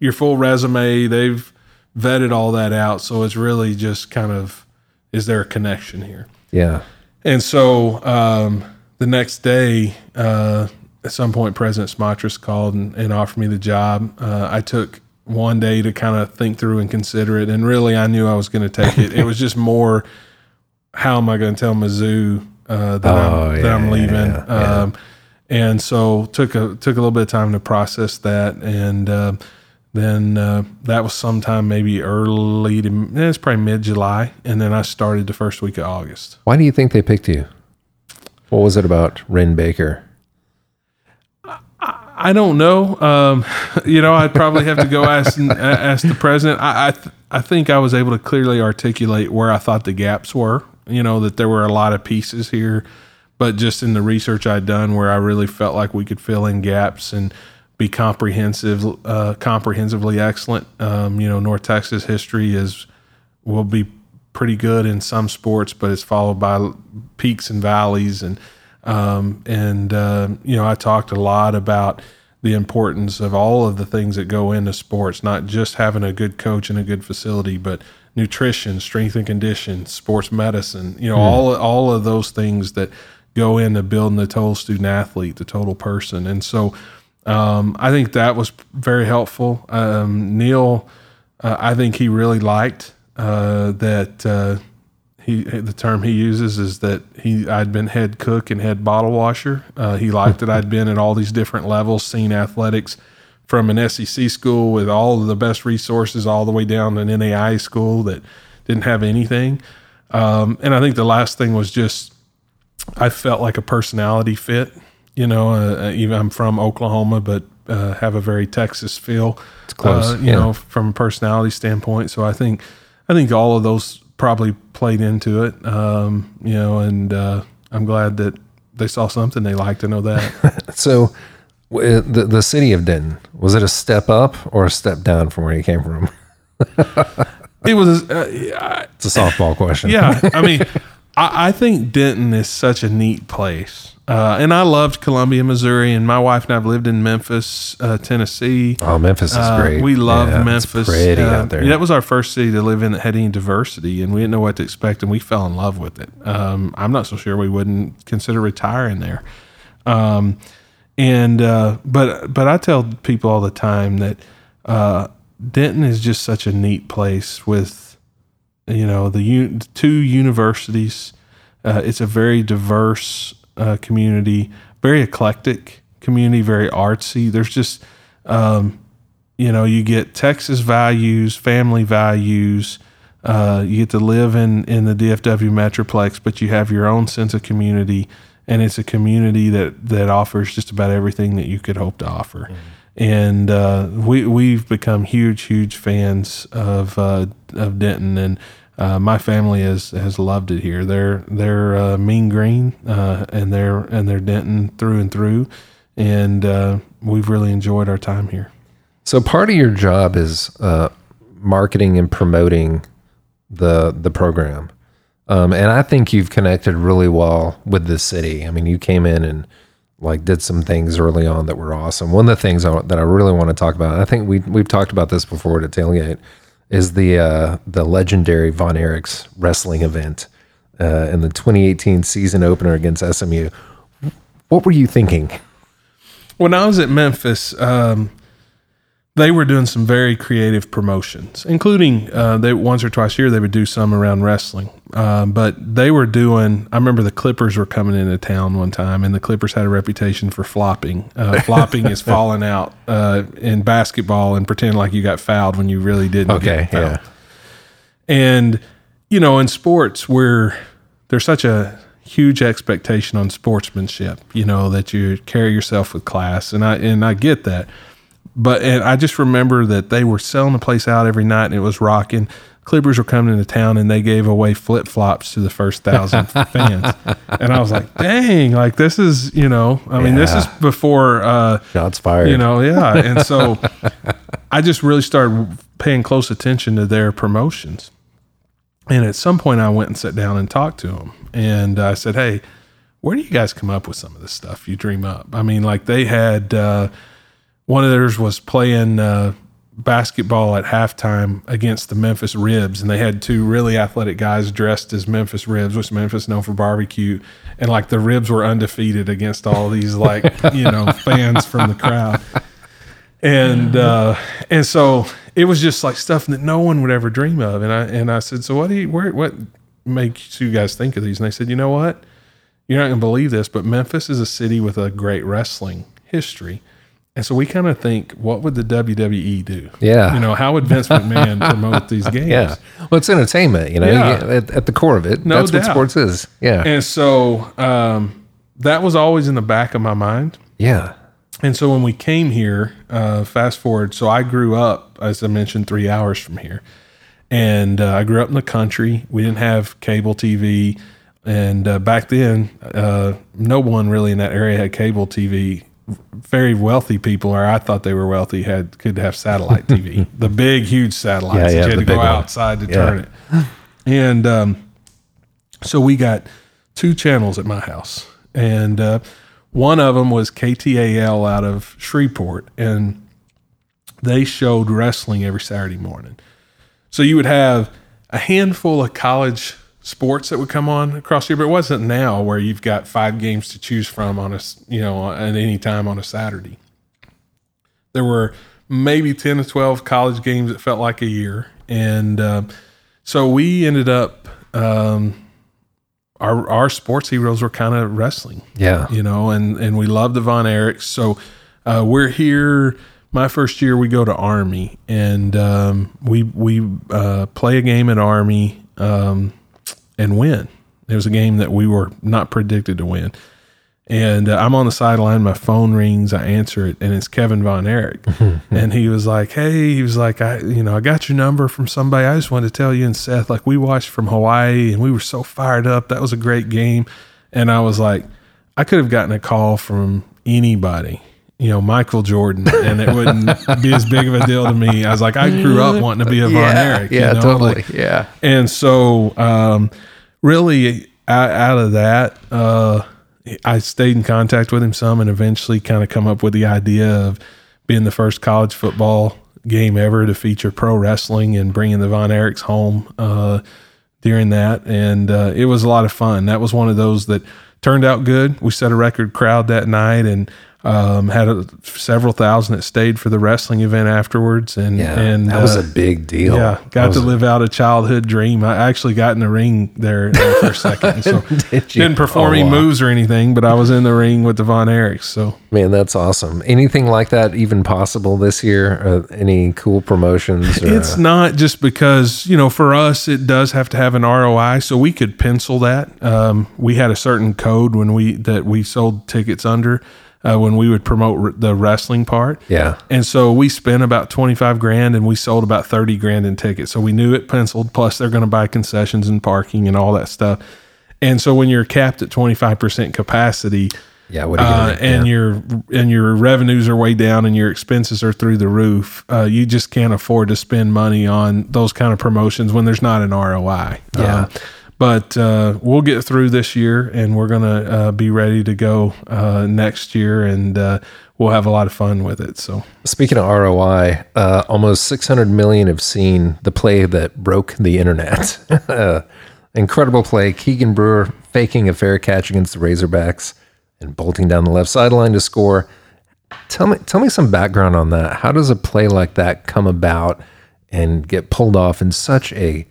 your full resume. They've vetted all that out. So it's really just kind of is there a connection here? yeah, And so um, the next day, uh, at some point, President Smatresk called and, and offered me the job. Uh, I took one day to kind of think through and consider it, and really, I knew I was going to take it. it was just more, how am I going to tell Mizzou uh, that, Oh, I'm, that I'm leaving? yeah, yeah. Um, and so took a took a little bit of time to process that, and uh, then uh, that was sometime maybe early to eh, it's probably mid July, and then I started the first week of August. Why do you think they picked you? What was it about Wren Baker? I don't know. Um, you know, I'd probably have to go ask ask the president. I I, th- I think I was able to clearly articulate where I thought the gaps were. You know that there were a lot of pieces here, but just in the research I'd done, where I really felt like we could fill in gaps and be comprehensive, uh, comprehensively excellent. Um, you know, North Texas history is will be pretty good in some sports, but it's followed by peaks and valleys. And um, and uh, you know, I talked a lot about the importance of all of the things that go into sports, not just having a good coach and a good facility, but nutrition, strength and condition, sports medicine. You know, all all of those things that go into building the total student athlete, the total person. And so um, I think that was very helpful. Um, Neal, uh, I think he really liked uh, that. Uh, he the term he uses is that he I'd been head cook and head bottle washer. Uh, he liked that I'd been at all these different levels, seen athletics from an SEC school with all of the best resources, all the way down to an NAIA school that didn't have anything. Um, and I think the last thing was just I felt like a personality fit. You know, uh, even I'm from Oklahoma, but uh, have a very Texas feel. It's close, uh, you yeah. know, from a personality standpoint. So I think I think all of those probably played into it. Um, you know, and uh, I'm glad that they saw something they liked to know that. So, w- the the city of Denton was it a step up or a step down from where you came from? it was, uh, It's a softball question. yeah. I mean, I, I think Denton is such a neat place. Uh, and I loved Columbia, Missouri, and my wife and I've lived in Memphis, uh, Tennessee. Oh, Memphis is Uh, great. we love Yeah, Memphis. It's pretty out there. That was our first city to live in that had any diversity, and we didn't know what to expect, and we fell in love with it. Um, I'm not so sure we wouldn't consider retiring there. Um, and uh, but but I tell people all the time that uh, Denton is just such a neat place with you know the un- two universities. Uh, it's a very diverse uh, community, very eclectic community, very artsy. There's just um, you know you get Texas values, family values. Uh, you get to live in in the DFW metroplex, but you have your own sense of community, and it's a community that that offers just about everything that you could hope to offer. And uh, we we've become huge, huge fans of uh, of Denton, and uh, my family has has loved it here. They're they're uh, mean green, uh, and they're and they're Denton through and through, and uh, we've really enjoyed our time here. So part of your job is uh, marketing and promoting the the program, um, and I think you've connected really well with the city. I mean, you came in and like did some things early on that were awesome. One of the things I, that I really want to talk about, I think we we've talked about this before at tailgate, is the uh, the legendary Von Erichs wrestling event uh, in the 2018 season opener against SMU. What were you thinking? When I was at Memphis, um, they were doing some very creative promotions, including uh, they once or twice a year they would do some around wrestling. Um, but they were doing. I remember the Clippers were coming into town one time, and the Clippers had a reputation for flopping. Uh, flopping is falling out uh, in basketball and pretending like you got fouled when you really didn't. Okay, yeah. And you know, in sports, where there's such a huge expectation on sportsmanship, you know, that you carry yourself with class, and I and I get that. But and I just remember that they were selling the place out every night, and it was rocking. Clippers were coming into town, and they gave away flip flops to the first thousand fans, and I was like, "Dang! Like this is, you know, I mean, this is before." Uh, Shots fired. you know yeah and so i just really started paying close attention to their promotions and at some point i went and sat down and talked to them and i said hey where do you guys come up with some of this stuff you dream up i mean like they had uh, one of theirs was playing uh, basketball at halftime against the Memphis Ribs, and they had two really athletic guys dressed as Memphis Ribs, which Memphis is known for barbecue, and like the Ribs were undefeated against all these like you know fans from the crowd, and uh, and so it was just like stuff that no one would ever dream of, and I and I said, so what do you where what makes you guys think of these? And they said, you know what, you're not gonna believe this, but Memphis is a city with a great wrestling history. And so we kind of think, what would the WWE do? Yeah. You know, how would Vince McMahon promote these games? Yeah. Well, it's entertainment, you know, Yeah. You- at, at the core of it. No that's what doubt. sports is. Yeah. And so um, that was always in the back of my mind. yeah. And so when we came here, uh, fast forward, so I grew up, as I mentioned, three hours from here. And uh, I grew up in the country. We didn't have cable TV. And uh, back then, uh, no one really in that area had cable TV. Very wealthy people, or I thought they were wealthy, had could have satellite TV, the big, huge satellites. Yeah, that yeah, you had to go one. outside to Yeah. turn it. And um, so we got two channels at my house, and uh, one of them was KTAL out of Shreveport, and they showed wrestling every Saturday morning. So you would have a handful of college sports that would come on across here, but it wasn't now where you've got five games to choose from on a you know at any time on a Saturday. There were maybe ten to twelve college games that felt like a year, and uh, so we ended up. Um, our, our sports heroes were kind of wrestling Yeah. you know, and and we loved the Von Erichs. So uh, we're here. My first year, we go to Army, and um, we we uh, play a game at Army um, and win. It was a game that we were not predicted to win, And uh, I'm on the sideline. My phone rings. I answer it, and it's Kevin Von Erich. and he was like, "Hey, he was like, I, you know, I got your number from somebody. I just wanted to tell you and Seth, like, we watched from Hawaii, and we were so fired up. That was a great game." And I was like, I could have gotten a call from anybody, you know, Michael Jordan, and it wouldn't be as big of a deal to me. I was like, I grew up wanting to be a Von yeah, Erich. you yeah, know, totally. like- yeah. and so, um, really, out, out of that, uh, I stayed in contact with him some, and eventually, kind of come up with the idea of being the first college football game ever to feature pro wrestling and bringing the Von Erichs home uh, during that, and uh, it was a lot of fun. That was one of those that turned out good. We set a record crowd that night, and um, had a, several thousand that stayed for the wrestling event afterwards, and Yeah. and that was uh, a big deal. yeah, got was to live out a childhood dream. I actually got in the ring there uh, for a second. So Did didn't perform Oh, any wow. moves or anything, but I was in the ring with the Von Erichs. So Man, that's awesome. Anything like that even possible this year? Uh, any cool promotions? Or, it's not just because you know for us it does have to have an ROI, so we could pencil that. Um, we had a certain code when we that we sold tickets under uh, when we would promote r- the wrestling part. yeah. And so we spent about 25 grand and we sold about 30 grand in tickets. So we knew it penciled. Plus, they're going to buy concessions and parking and all that stuff. And so when you're capped at 25% capacity, Yeah. You uh, and your and your revenues are way down and your expenses are through the roof, uh, you just can't afford to spend money on those kind of promotions when there's not an ROI. Yeah. But uh, we'll get through this year, and we're gonna uh, be ready to go uh, next year, and uh, we'll have a lot of fun with it. So Speaking of ROI, uh, almost 600 million have seen the play that broke the internet. Incredible play. Keegan Brewer faking a fair catch against the Razorbacks and bolting down the left sideline to score. Tell me, tell me some background on that. How does a play like that come about and get pulled off in such a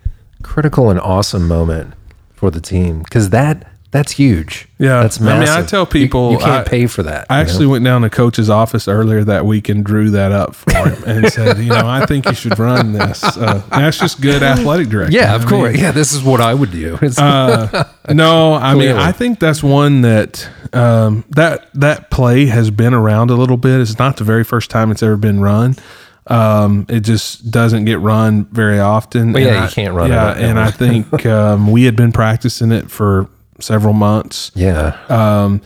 critical and awesome moment for the team? Because that that's huge. Yeah. that's I mean, I tell people, you, can't I- pay for that. I you know? actually went down to coach's office earlier that week and drew that up for him and said, you know, I think you should run this. Uh, that's just good athletic direction. yeah, I of mean, course. yeah, this is what I would do. It's- no, I mean, I think that's one that um, that that play has been around a little bit. It's not the very first time it's ever been run. Um, it just doesn't get run very often. Yeah, And you I- can't run it Yeah, out and. I think um, we had been practicing it for several months yeah. um,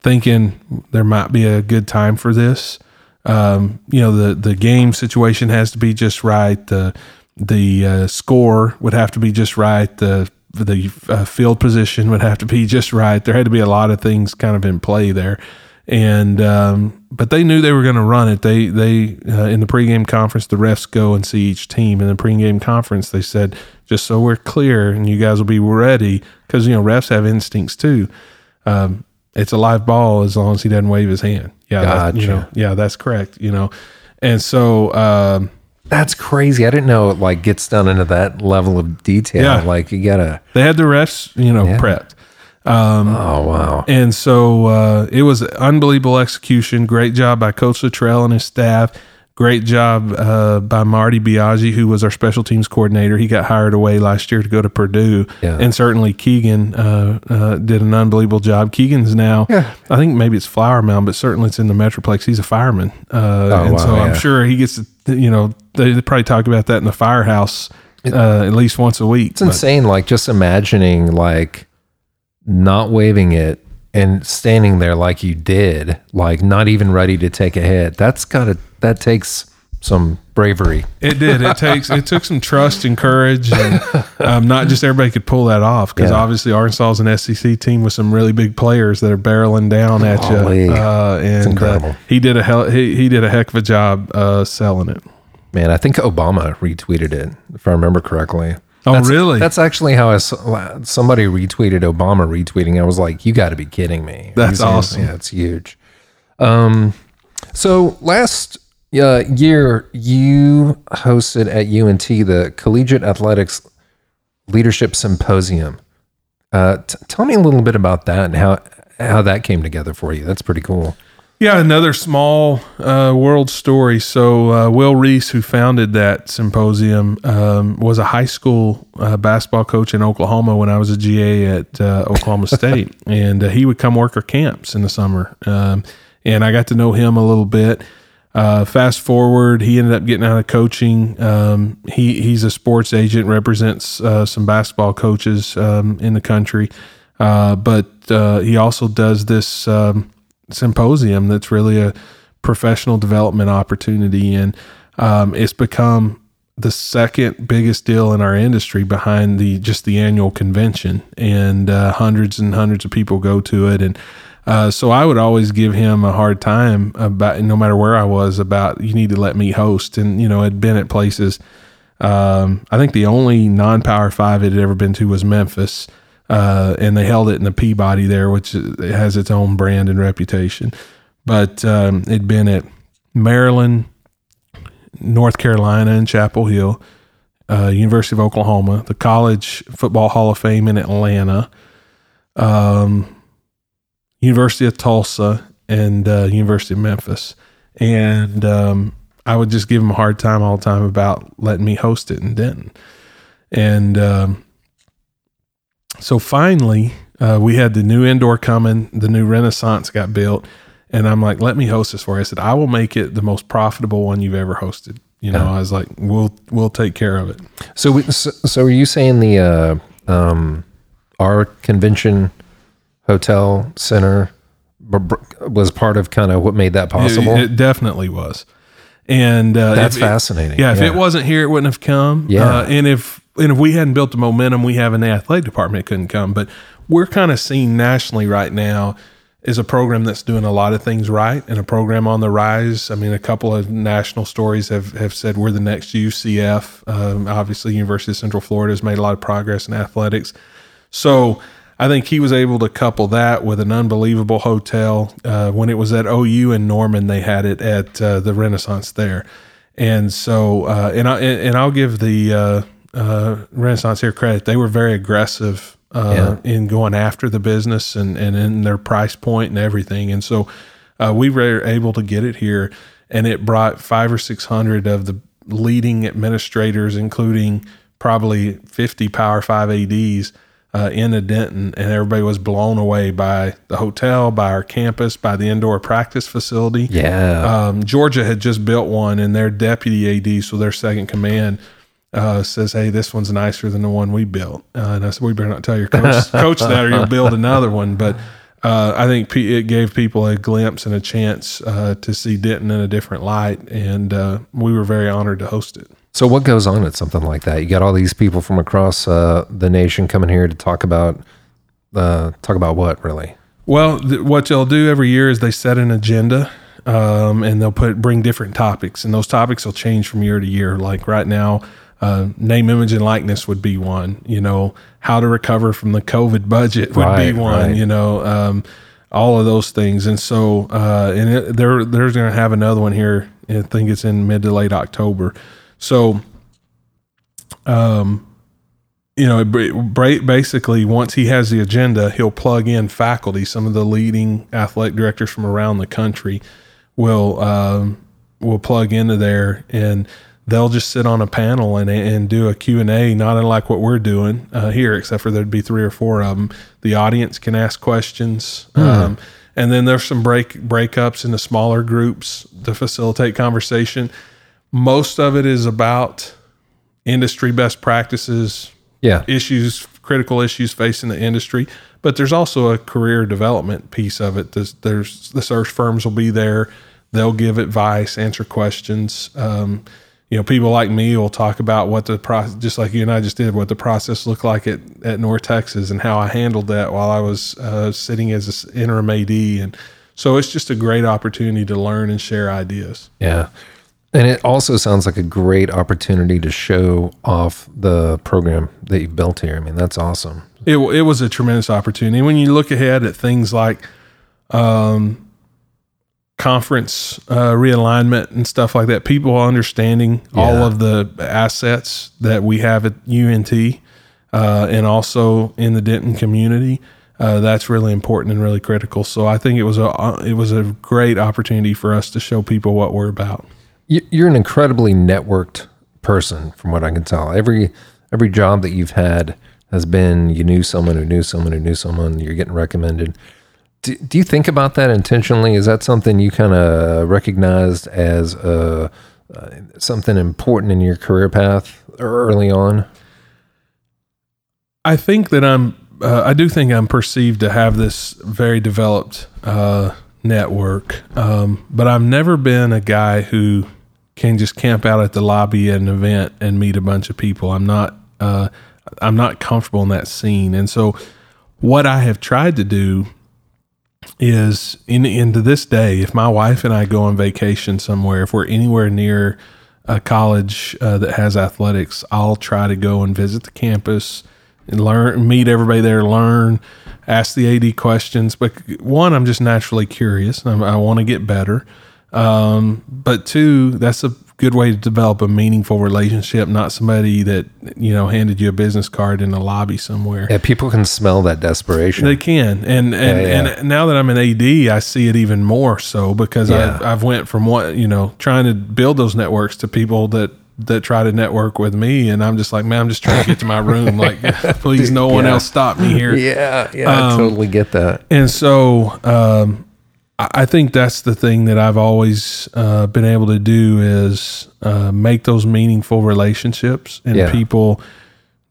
thinking there might be a good time for this. Um, you know, the the game situation has to be just right. The the uh, score would have to be just right. The the uh, field position would have to be just right. There had to be a lot of things kind of in play there, and um, but they knew they were going to run it. They they uh, in the pregame conference, the refs go and see each team. In the pregame conference, they said just so we're clear and you guys will be ready because you know refs have instincts too. Um, it's a live ball as long as he doesn't wave his hand. Yeah, that, you know, yeah, that's correct. You know, and so um, That's crazy. I didn't know it like gets down into that level of detail. Yeah. Like you gotta. they had the refs, you know, prepped. Oh wow. And so uh, it was unbelievable execution. Great job by Coach Littrell and his staff. Great job uh, by Marty Biagi, who was our special teams coordinator. He got hired away last year to go to Purdue. Yeah. And certainly Keegan uh, uh, did an unbelievable job. Keegan's now, I think maybe it's Flower Mound, but certainly it's in the Metroplex. He's a fireman. Uh, and wow, so yeah. I'm sure he gets to, you know, they, they probably talk about that in the firehouse uh, at least once a week. It's insane. Like just imagining like not waving it and standing there like you did, like not even ready to take a hit. That's gotta. That takes some bravery. It did. It takes it took some trust and courage, and um, not just everybody could pull that off. Because Yeah. obviously Arkansas is an SEC team with some really big players that are barreling down at Golly. you. Uh, and incredible. uh, he did a hell he, he did a heck of a job uh, selling it. Man, I think Obama retweeted it, if I remember correctly. Oh, That's- really? That's actually how I saw, somebody retweeted Obama retweeting. I was like, you got to be kidding me. That's He's- awesome. Yeah, it's huge. Um, so last uh, year, you hosted at UNT the Collegiate Athletics Leadership Symposium. Uh, t- tell me a little bit about that and how how that came together for you. That's pretty cool. Yeah, another small uh, world story. So, uh, Will Reese, who founded that symposium, um, was a high school uh, basketball coach in Oklahoma when I was a GA at uh, Oklahoma State. and uh, he would come work our camps in the summer. Um, and I got to know him a little bit. Uh, fast forward, he ended up getting out of coaching. Um, he he's a sports agent, represents uh, some basketball coaches um, in the country, uh, but uh, he also does this um, symposium that's really a professional development opportunity, and um, it's become the second biggest deal in our industry behind the just the annual convention, and uh, hundreds and hundreds of people go to it, and uh, so I would always give him a hard time about, no matter where I was, about you need to let me host. And you know, had been at places. Um, I think the only non-power five it had ever been to was Memphis, uh, and they held it in the Peabody there, which has its own brand and reputation. But um, it'd been at Maryland, North Carolina, and Chapel Hill, uh, University of Oklahoma, the College Football Hall of Fame in Atlanta. Um, University of Tulsa and uh, University of Memphis, and um, I would just give them a hard time all the time about letting me host it in Denton. And um, so finally, uh, we had the new indoor coming. The new Renaissance got built, and I'm like, "Let me host this for you." I said, "I will make it the most profitable one you've ever hosted." You know, I was like, "We'll we'll take care of it." So, we, so, so are you saying the uh, um, our convention hotel center was part of kind of what made that possible. It, it definitely was, and uh, that's fascinating. It, yeah, if yeah. it wasn't here, it wouldn't have come. Yeah, uh, and if and if we hadn't built the momentum we have in the athletic department, it couldn't come. But we're kind of seen nationally right now is a program that's doing a lot of things right and a program on the rise. I mean, a couple of national stories have, have said we're the next UCF. Um, obviously, University of Central Florida has made a lot of progress in athletics. So I think he was able to couple that with an unbelievable hotel. Uh, when it was at OU in Norman, they had it at uh, the Renaissance there, and so uh, and I and I'll give the uh, uh, Renaissance here credit. They were very aggressive uh, yeah. in going after the business and and in their price point and everything, and so we were able to get it here, and it brought five or six hundred of the leading administrators, including probably fifty Power Five ads uh, in a Denton, and everybody was blown away by the hotel, by our campus, by the indoor practice facility. Yeah. Um, Georgia had just built one, and their deputy AD, so their second command, uh, says, "Hey, this one's nicer than the one we built." Uh, and I said, "We better not tell your coach, coach that, or you'll build another one." But uh, I think it gave people a glimpse and a chance uh, to see Denton in a different light, and uh, we were very honored to host it. So, what goes on at something like that? You got all these people from across uh, the nation coming here to talk about talk about what really? Well, th- what they'll do every year is they set an agenda, um, and they'll put bring different topics, and those topics will change from year to year. Like right now, uh, name, image, and likeness would be one. You know, how to recover from the COVID budget would right, be one. Right. You know, um, all of those things, and so uh, and it, they're they're going to have another one here. I think it's in mid to late October so, um, you know, basically, once he has the agenda, he'll plug in faculty. Some of the leading athletic directors from around the country will um, will plug into there, and they'll just sit on a panel and and do a Q and A, not unlike what we're doing uh, here, except for there'd be three or four of them. The audience can ask questions. Mm. Um, and then there's some break breakups into smaller groups to facilitate conversation most of it is about industry best practices, yeah, issues, critical issues facing the industry. But there's also a career development piece of it. There's, there's the search firms will be there. They'll give advice, answer questions. Um, you know, people like me will talk about what the process, just like you and I just did, what the process looked like at, at North Texas and how I handled that while I was uh, sitting as an interim AD. And so it's just a great opportunity to learn and share ideas. Yeah. And it also sounds like a great opportunity to show off the program that you've built here. I mean, that's awesome. It, it was a tremendous opportunity. When you look ahead at things like um, conference uh, realignment and stuff like that, people understanding yeah. all of the assets that we have at UNT uh, and also in the Denton community, uh, that's really important and really critical. So I think it was a it was a great opportunity for us to show people what we're about. You're an incredibly networked person, from what I can tell. Every every job that you've had has been you knew someone who knew someone who knew someone. You're getting recommended. Do, do you think about that intentionally? Is that something you kind of recognized as a, uh, something important in your career path early on? I think that I'm. Uh, I do think I'm perceived to have this very developed uh, network, um, but I've never been a guy who can just camp out at the lobby at an event and meet a bunch of people. I'm not. Uh, I'm not comfortable in that scene, and so what I have tried to do is in into this day, if my wife and I go on vacation somewhere, if we're anywhere near a college uh, that has athletics, I'll try to go and visit the campus and learn, meet everybody there, learn, ask the AD questions. But one, I'm just naturally curious. I want to get better. Um, but two, that's a good way to develop a meaningful relationship, not somebody that, you know, handed you a business card in a lobby somewhere. Yeah, people can smell that desperation. They can. And and, yeah, yeah. and now that I'm an AD, I see it even more so because yeah. I've, I've went from what, you know, trying to build those networks to people that that try to network with me and I'm just like, man, I'm just trying to get to my room. Like, please, no one else stop me here. Yeah, yeah, um, I totally get that. And so, um, I think that's the thing that I've always uh, been able to do is uh, make those meaningful relationships, and yeah. people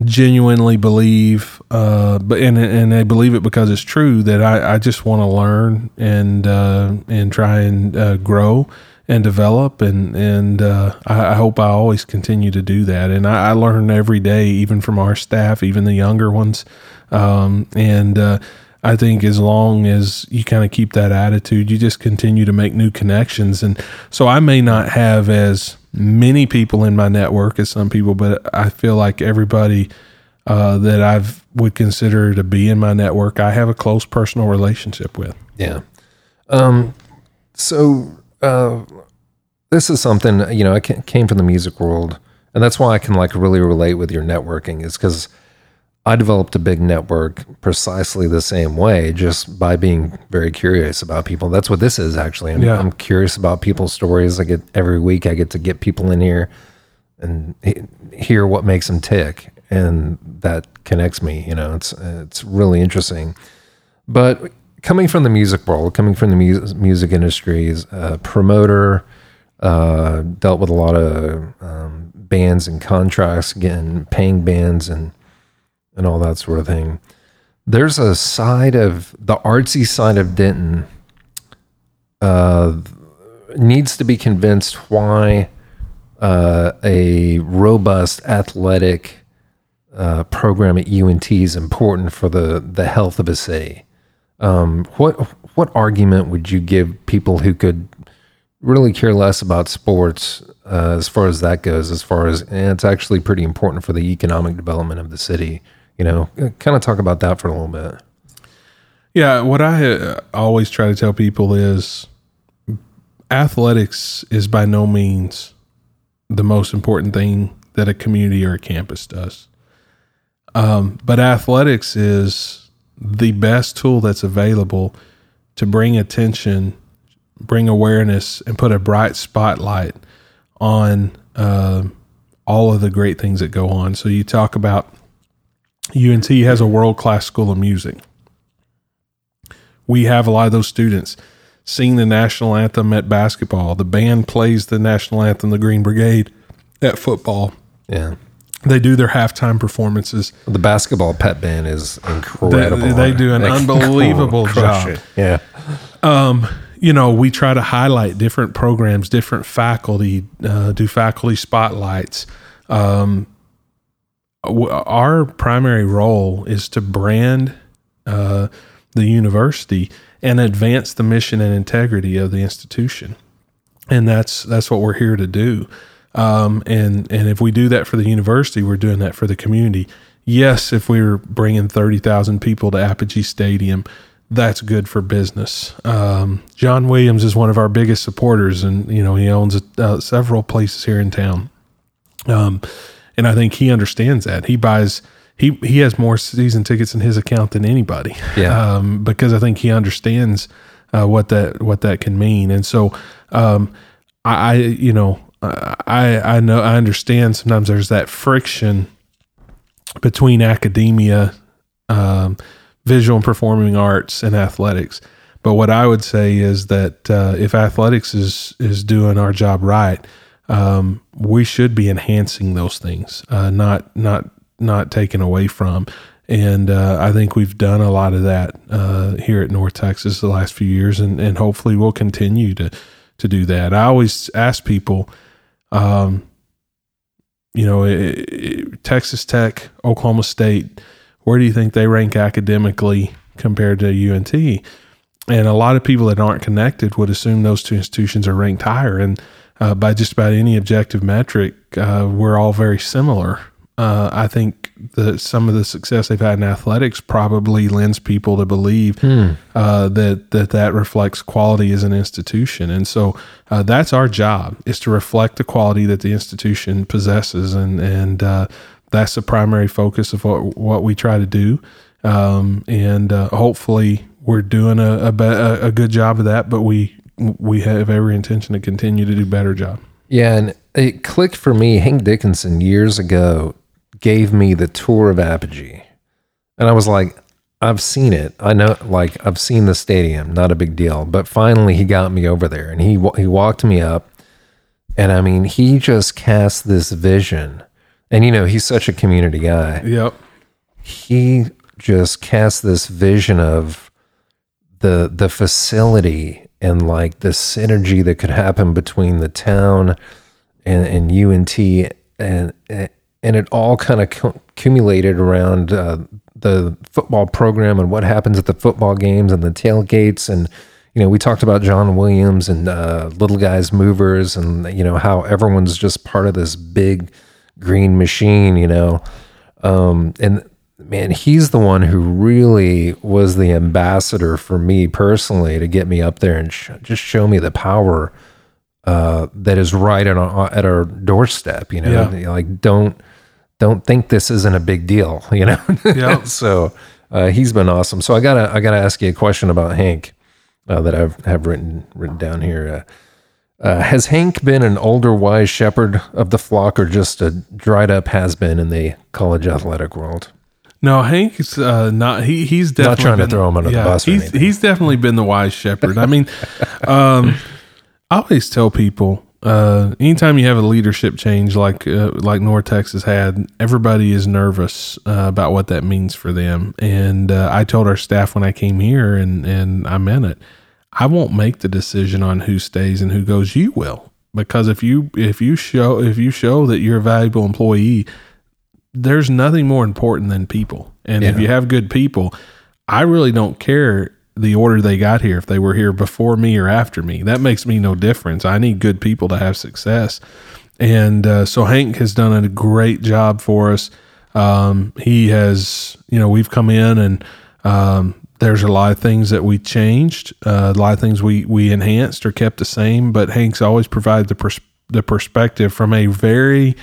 genuinely believe, uh, but and and they believe it because it's true that I, I just want to learn and uh, and try and uh, grow and develop, and and uh, I, I, hope I always continue to do that. And I, I, learn every day, even from our staff, even the younger ones, um, and I think as long as you kind of keep that attitude, you just continue to make new connections. And so I may not have as many people in my network as some people, but I feel like everybody uh, that I've would consider to be in my network, I have a close personal relationship with. Yeah. Um. So uh, this is something you know I came from the music world, and that's why I can like really relate with your networking is because I developed a big network precisely the same way, just by being very curious about people. That's what this is actually. I'm, yeah. I'm curious about people's stories. I get every week. I get to get people in here and hear what makes them tick, and that connects me. You know, it's it's really interesting. But coming from the music world, coming from the music music industry, as a promoter, uh, dealt with a lot of um, bands and contracts, getting paying bands and and all that sort of thing. There's a side of the artsy side of Denton uh, needs to be convinced why uh, a robust athletic uh, program at UNT is important for the the health of a city. Um, what what argument would you give people who could really care less about sports uh, as far as that goes? As far as it's actually pretty important for the economic development of the city you know, kind of talk about that for a little bit. Yeah, what I uh, always try to tell people is athletics is by no means the most important thing that a community or a campus does. Um, but athletics is the best tool that's available to bring attention, bring awareness, and put a bright spotlight on uh, all of the great things that go on. So you talk about UNT has a world class school of music. We have a lot of those students sing the national anthem at basketball. The band plays the national anthem, the Green Brigade, at football. Yeah. They do their halftime performances. The basketball pet band is incredible. They, they do an they unbelievable job. It. Yeah. Um, you know, we try to highlight different programs, different faculty, uh, do faculty spotlights. Um, our primary role is to brand uh, the university and advance the mission and integrity of the institution, and that's that's what we're here to do. Um, and and if we do that for the university, we're doing that for the community. Yes, if we are bringing thirty thousand people to Apogee Stadium, that's good for business. Um, John Williams is one of our biggest supporters, and you know he owns uh, several places here in town. Um, and I think he understands that. He buys he he has more season tickets in his account than anybody. Yeah. Um, because I think he understands uh, what that what that can mean, and so um, I, I you know I I know I understand sometimes there's that friction between academia, um, visual and performing arts, and athletics. But what I would say is that uh, if athletics is is doing our job right, um, we should be enhancing those things, uh, not not not taken away from. And uh, I think we've done a lot of that uh, here at North Texas the last few years, and, and hopefully we'll continue to to do that. I always ask people, um, you know, it, it, Texas Tech, Oklahoma State, where do you think they rank academically compared to UNT? And a lot of people that aren't connected would assume those two institutions are ranked higher. And uh, by just about any objective metric, uh, we're all very similar. Uh, I think that some of the success they've had in athletics probably lends people to believe Hmm. uh, that that that reflects quality as an institution, and so uh, that's our job is to reflect the quality that the institution possesses, and and uh, that's the primary focus of what what we try to do, um, and uh, hopefully we're doing a, a a good job of that, but we we have every intention to continue to do better job. Yeah, and it clicked for me. Hank Dickinson years ago gave me the tour of Apogee, and I was like, I've seen it. I know, like I've seen the stadium. Not a big deal. But finally, he got me over there, and he he walked me up, and I mean, he just cast this vision. And you know, he's such a community guy. Yep. He just cast this vision of the the facility and like the synergy that could happen between the town and, and UNT and and it all kind of accumulated around uh, the football program and what happens at the football games and the tailgates. And you know we talked about John Williams and uh, Little Guys Movers and you know how everyone's just part of this big green machine you know? Um, and man, he's the one who really was the ambassador for me personally to get me up there and sh- just show me the power uh, that is right at our, at our doorstep. You know, Yeah. like don't don't think this isn't a big deal. You know, Yeah. so uh, he's been awesome. So I gotta I gotta ask you a question about Hank uh, that I've have written written down here. Uh, uh, has Hank been an older, wise shepherd of the flock, or just a dried up has been in the college athletic world? No, Hank's uh, not. He he's definitely Not trying to throw him under the bus He's he's definitely been the wise shepherd. I mean, um, I always tell people, uh, anytime you have a leadership change like uh, like North Texas had, everybody is nervous uh, about what that means for them. And uh, I told our staff when I came here, and and I meant it. I won't make the decision on who stays and who goes. You will, because if you if you show if you show that you're a valuable employee, there's nothing more important than people. And if you have good people, I really don't care the order they got here if they were here before me or after me. That makes me no difference. I need good people to have success. And uh, so Hank has done a great job for us. Um, he has, you know, we've come in and um, there's a lot of things that we changed, uh, a lot of things we we enhanced or kept the same. But Hank's always provided the pers- the perspective from a very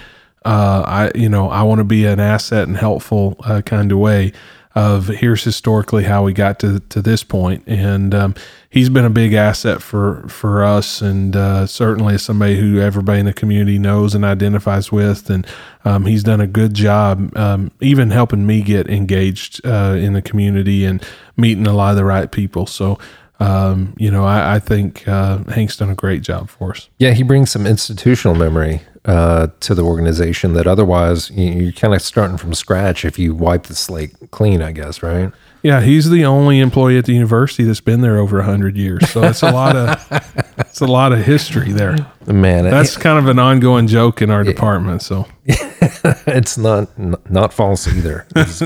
uh, I you know I want to be an asset and helpful uh, kind of way of here's historically how we got to to this point, and um, he's been a big asset for for us, and uh, certainly somebody who everybody in the community knows and identifies with, and um, he's done a good job, um, even helping me get engaged uh, in the community and meeting a lot of the right people. So. Um, you know, I, I think uh, Hank's done a great job for us. Yeah, he brings some institutional memory uh, to the organization that otherwise you, you're kind of starting from scratch if you wipe the slate clean, I guess, right? Yeah, he's the only employee at the university that's been there over hundred years. So it's a lot of it's a lot of history there. Man, it- That's kind of an ongoing joke in our department. So it's not not false either. It's,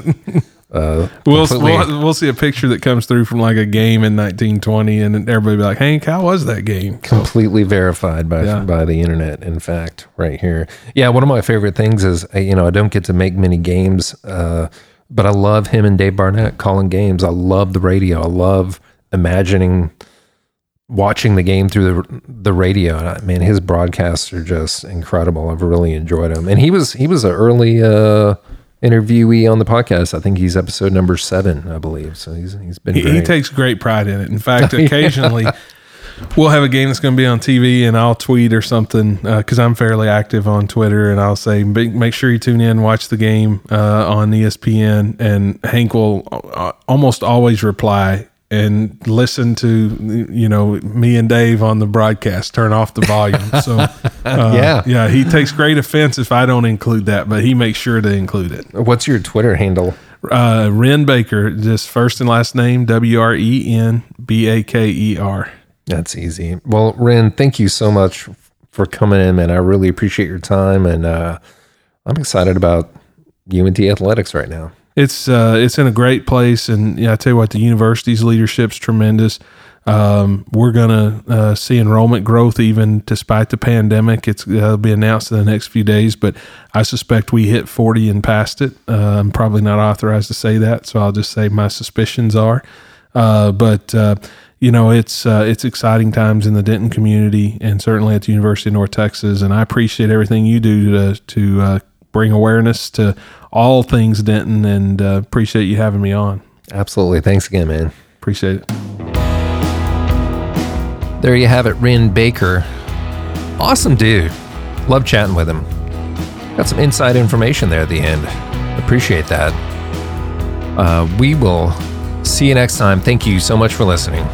uh, we'll, we'll we'll see a picture that comes through from like a game in 1920, and everybody be like, "Hank, how was that game?" So, completely verified by Yeah. by the internet. In fact, right here, yeah. One of my favorite things is you know I don't get to make many games, uh, but I love him and Dave Barnett calling games. I love the radio. I love imagining watching the game through the the radio. And I- Man, his broadcasts are just incredible. I've really enjoyed him, and he was he was an early uh, interviewee on the podcast. I think he's episode number seven, I believe. So he's he's been. He, he takes great pride in it. In fact, occasionally we'll have a game that's going to be on TV, and I'll tweet or something because I'm fairly active on Twitter, and I'll say, "Make make sure you tune in, watch the game uh, on ESPN." And Hank will uh, almost always reply and listen to you know me and Dave on the broadcast. Turn off the volume. So uh, Yeah. yeah, he takes great offense if I don't include that, but he makes sure to include it. What's your Twitter handle? Uh, Wren Baker, just first and last name W R E N B A K E R. That's easy. Well, Wren, thank you so much for coming in, man. I really appreciate your time, and uh, I'm excited about UNT athletics right now. It's uh, it's in a great place, and yeah, I tell you what, the university's leadership's tremendous. Um, we're gonna uh, see enrollment growth even despite the pandemic. It's it'll be announced in the next few days, but I suspect we hit 40 and past it. Uh, I'm probably not authorized to say that, so I'll just say my suspicions are. Uh, but uh, you know, it's uh, it's exciting times in the Denton community, and certainly at the University of North Texas. And I appreciate everything you do to to uh, bring awareness to all things Denton, and uh, appreciate you having me on. Absolutely. Thanks again, man. Appreciate it. There you have it, Wren Baker. Awesome dude. Love chatting with him. Got some inside information there at the end. Appreciate that. Uh, we will see you next time. Thank you so much for listening.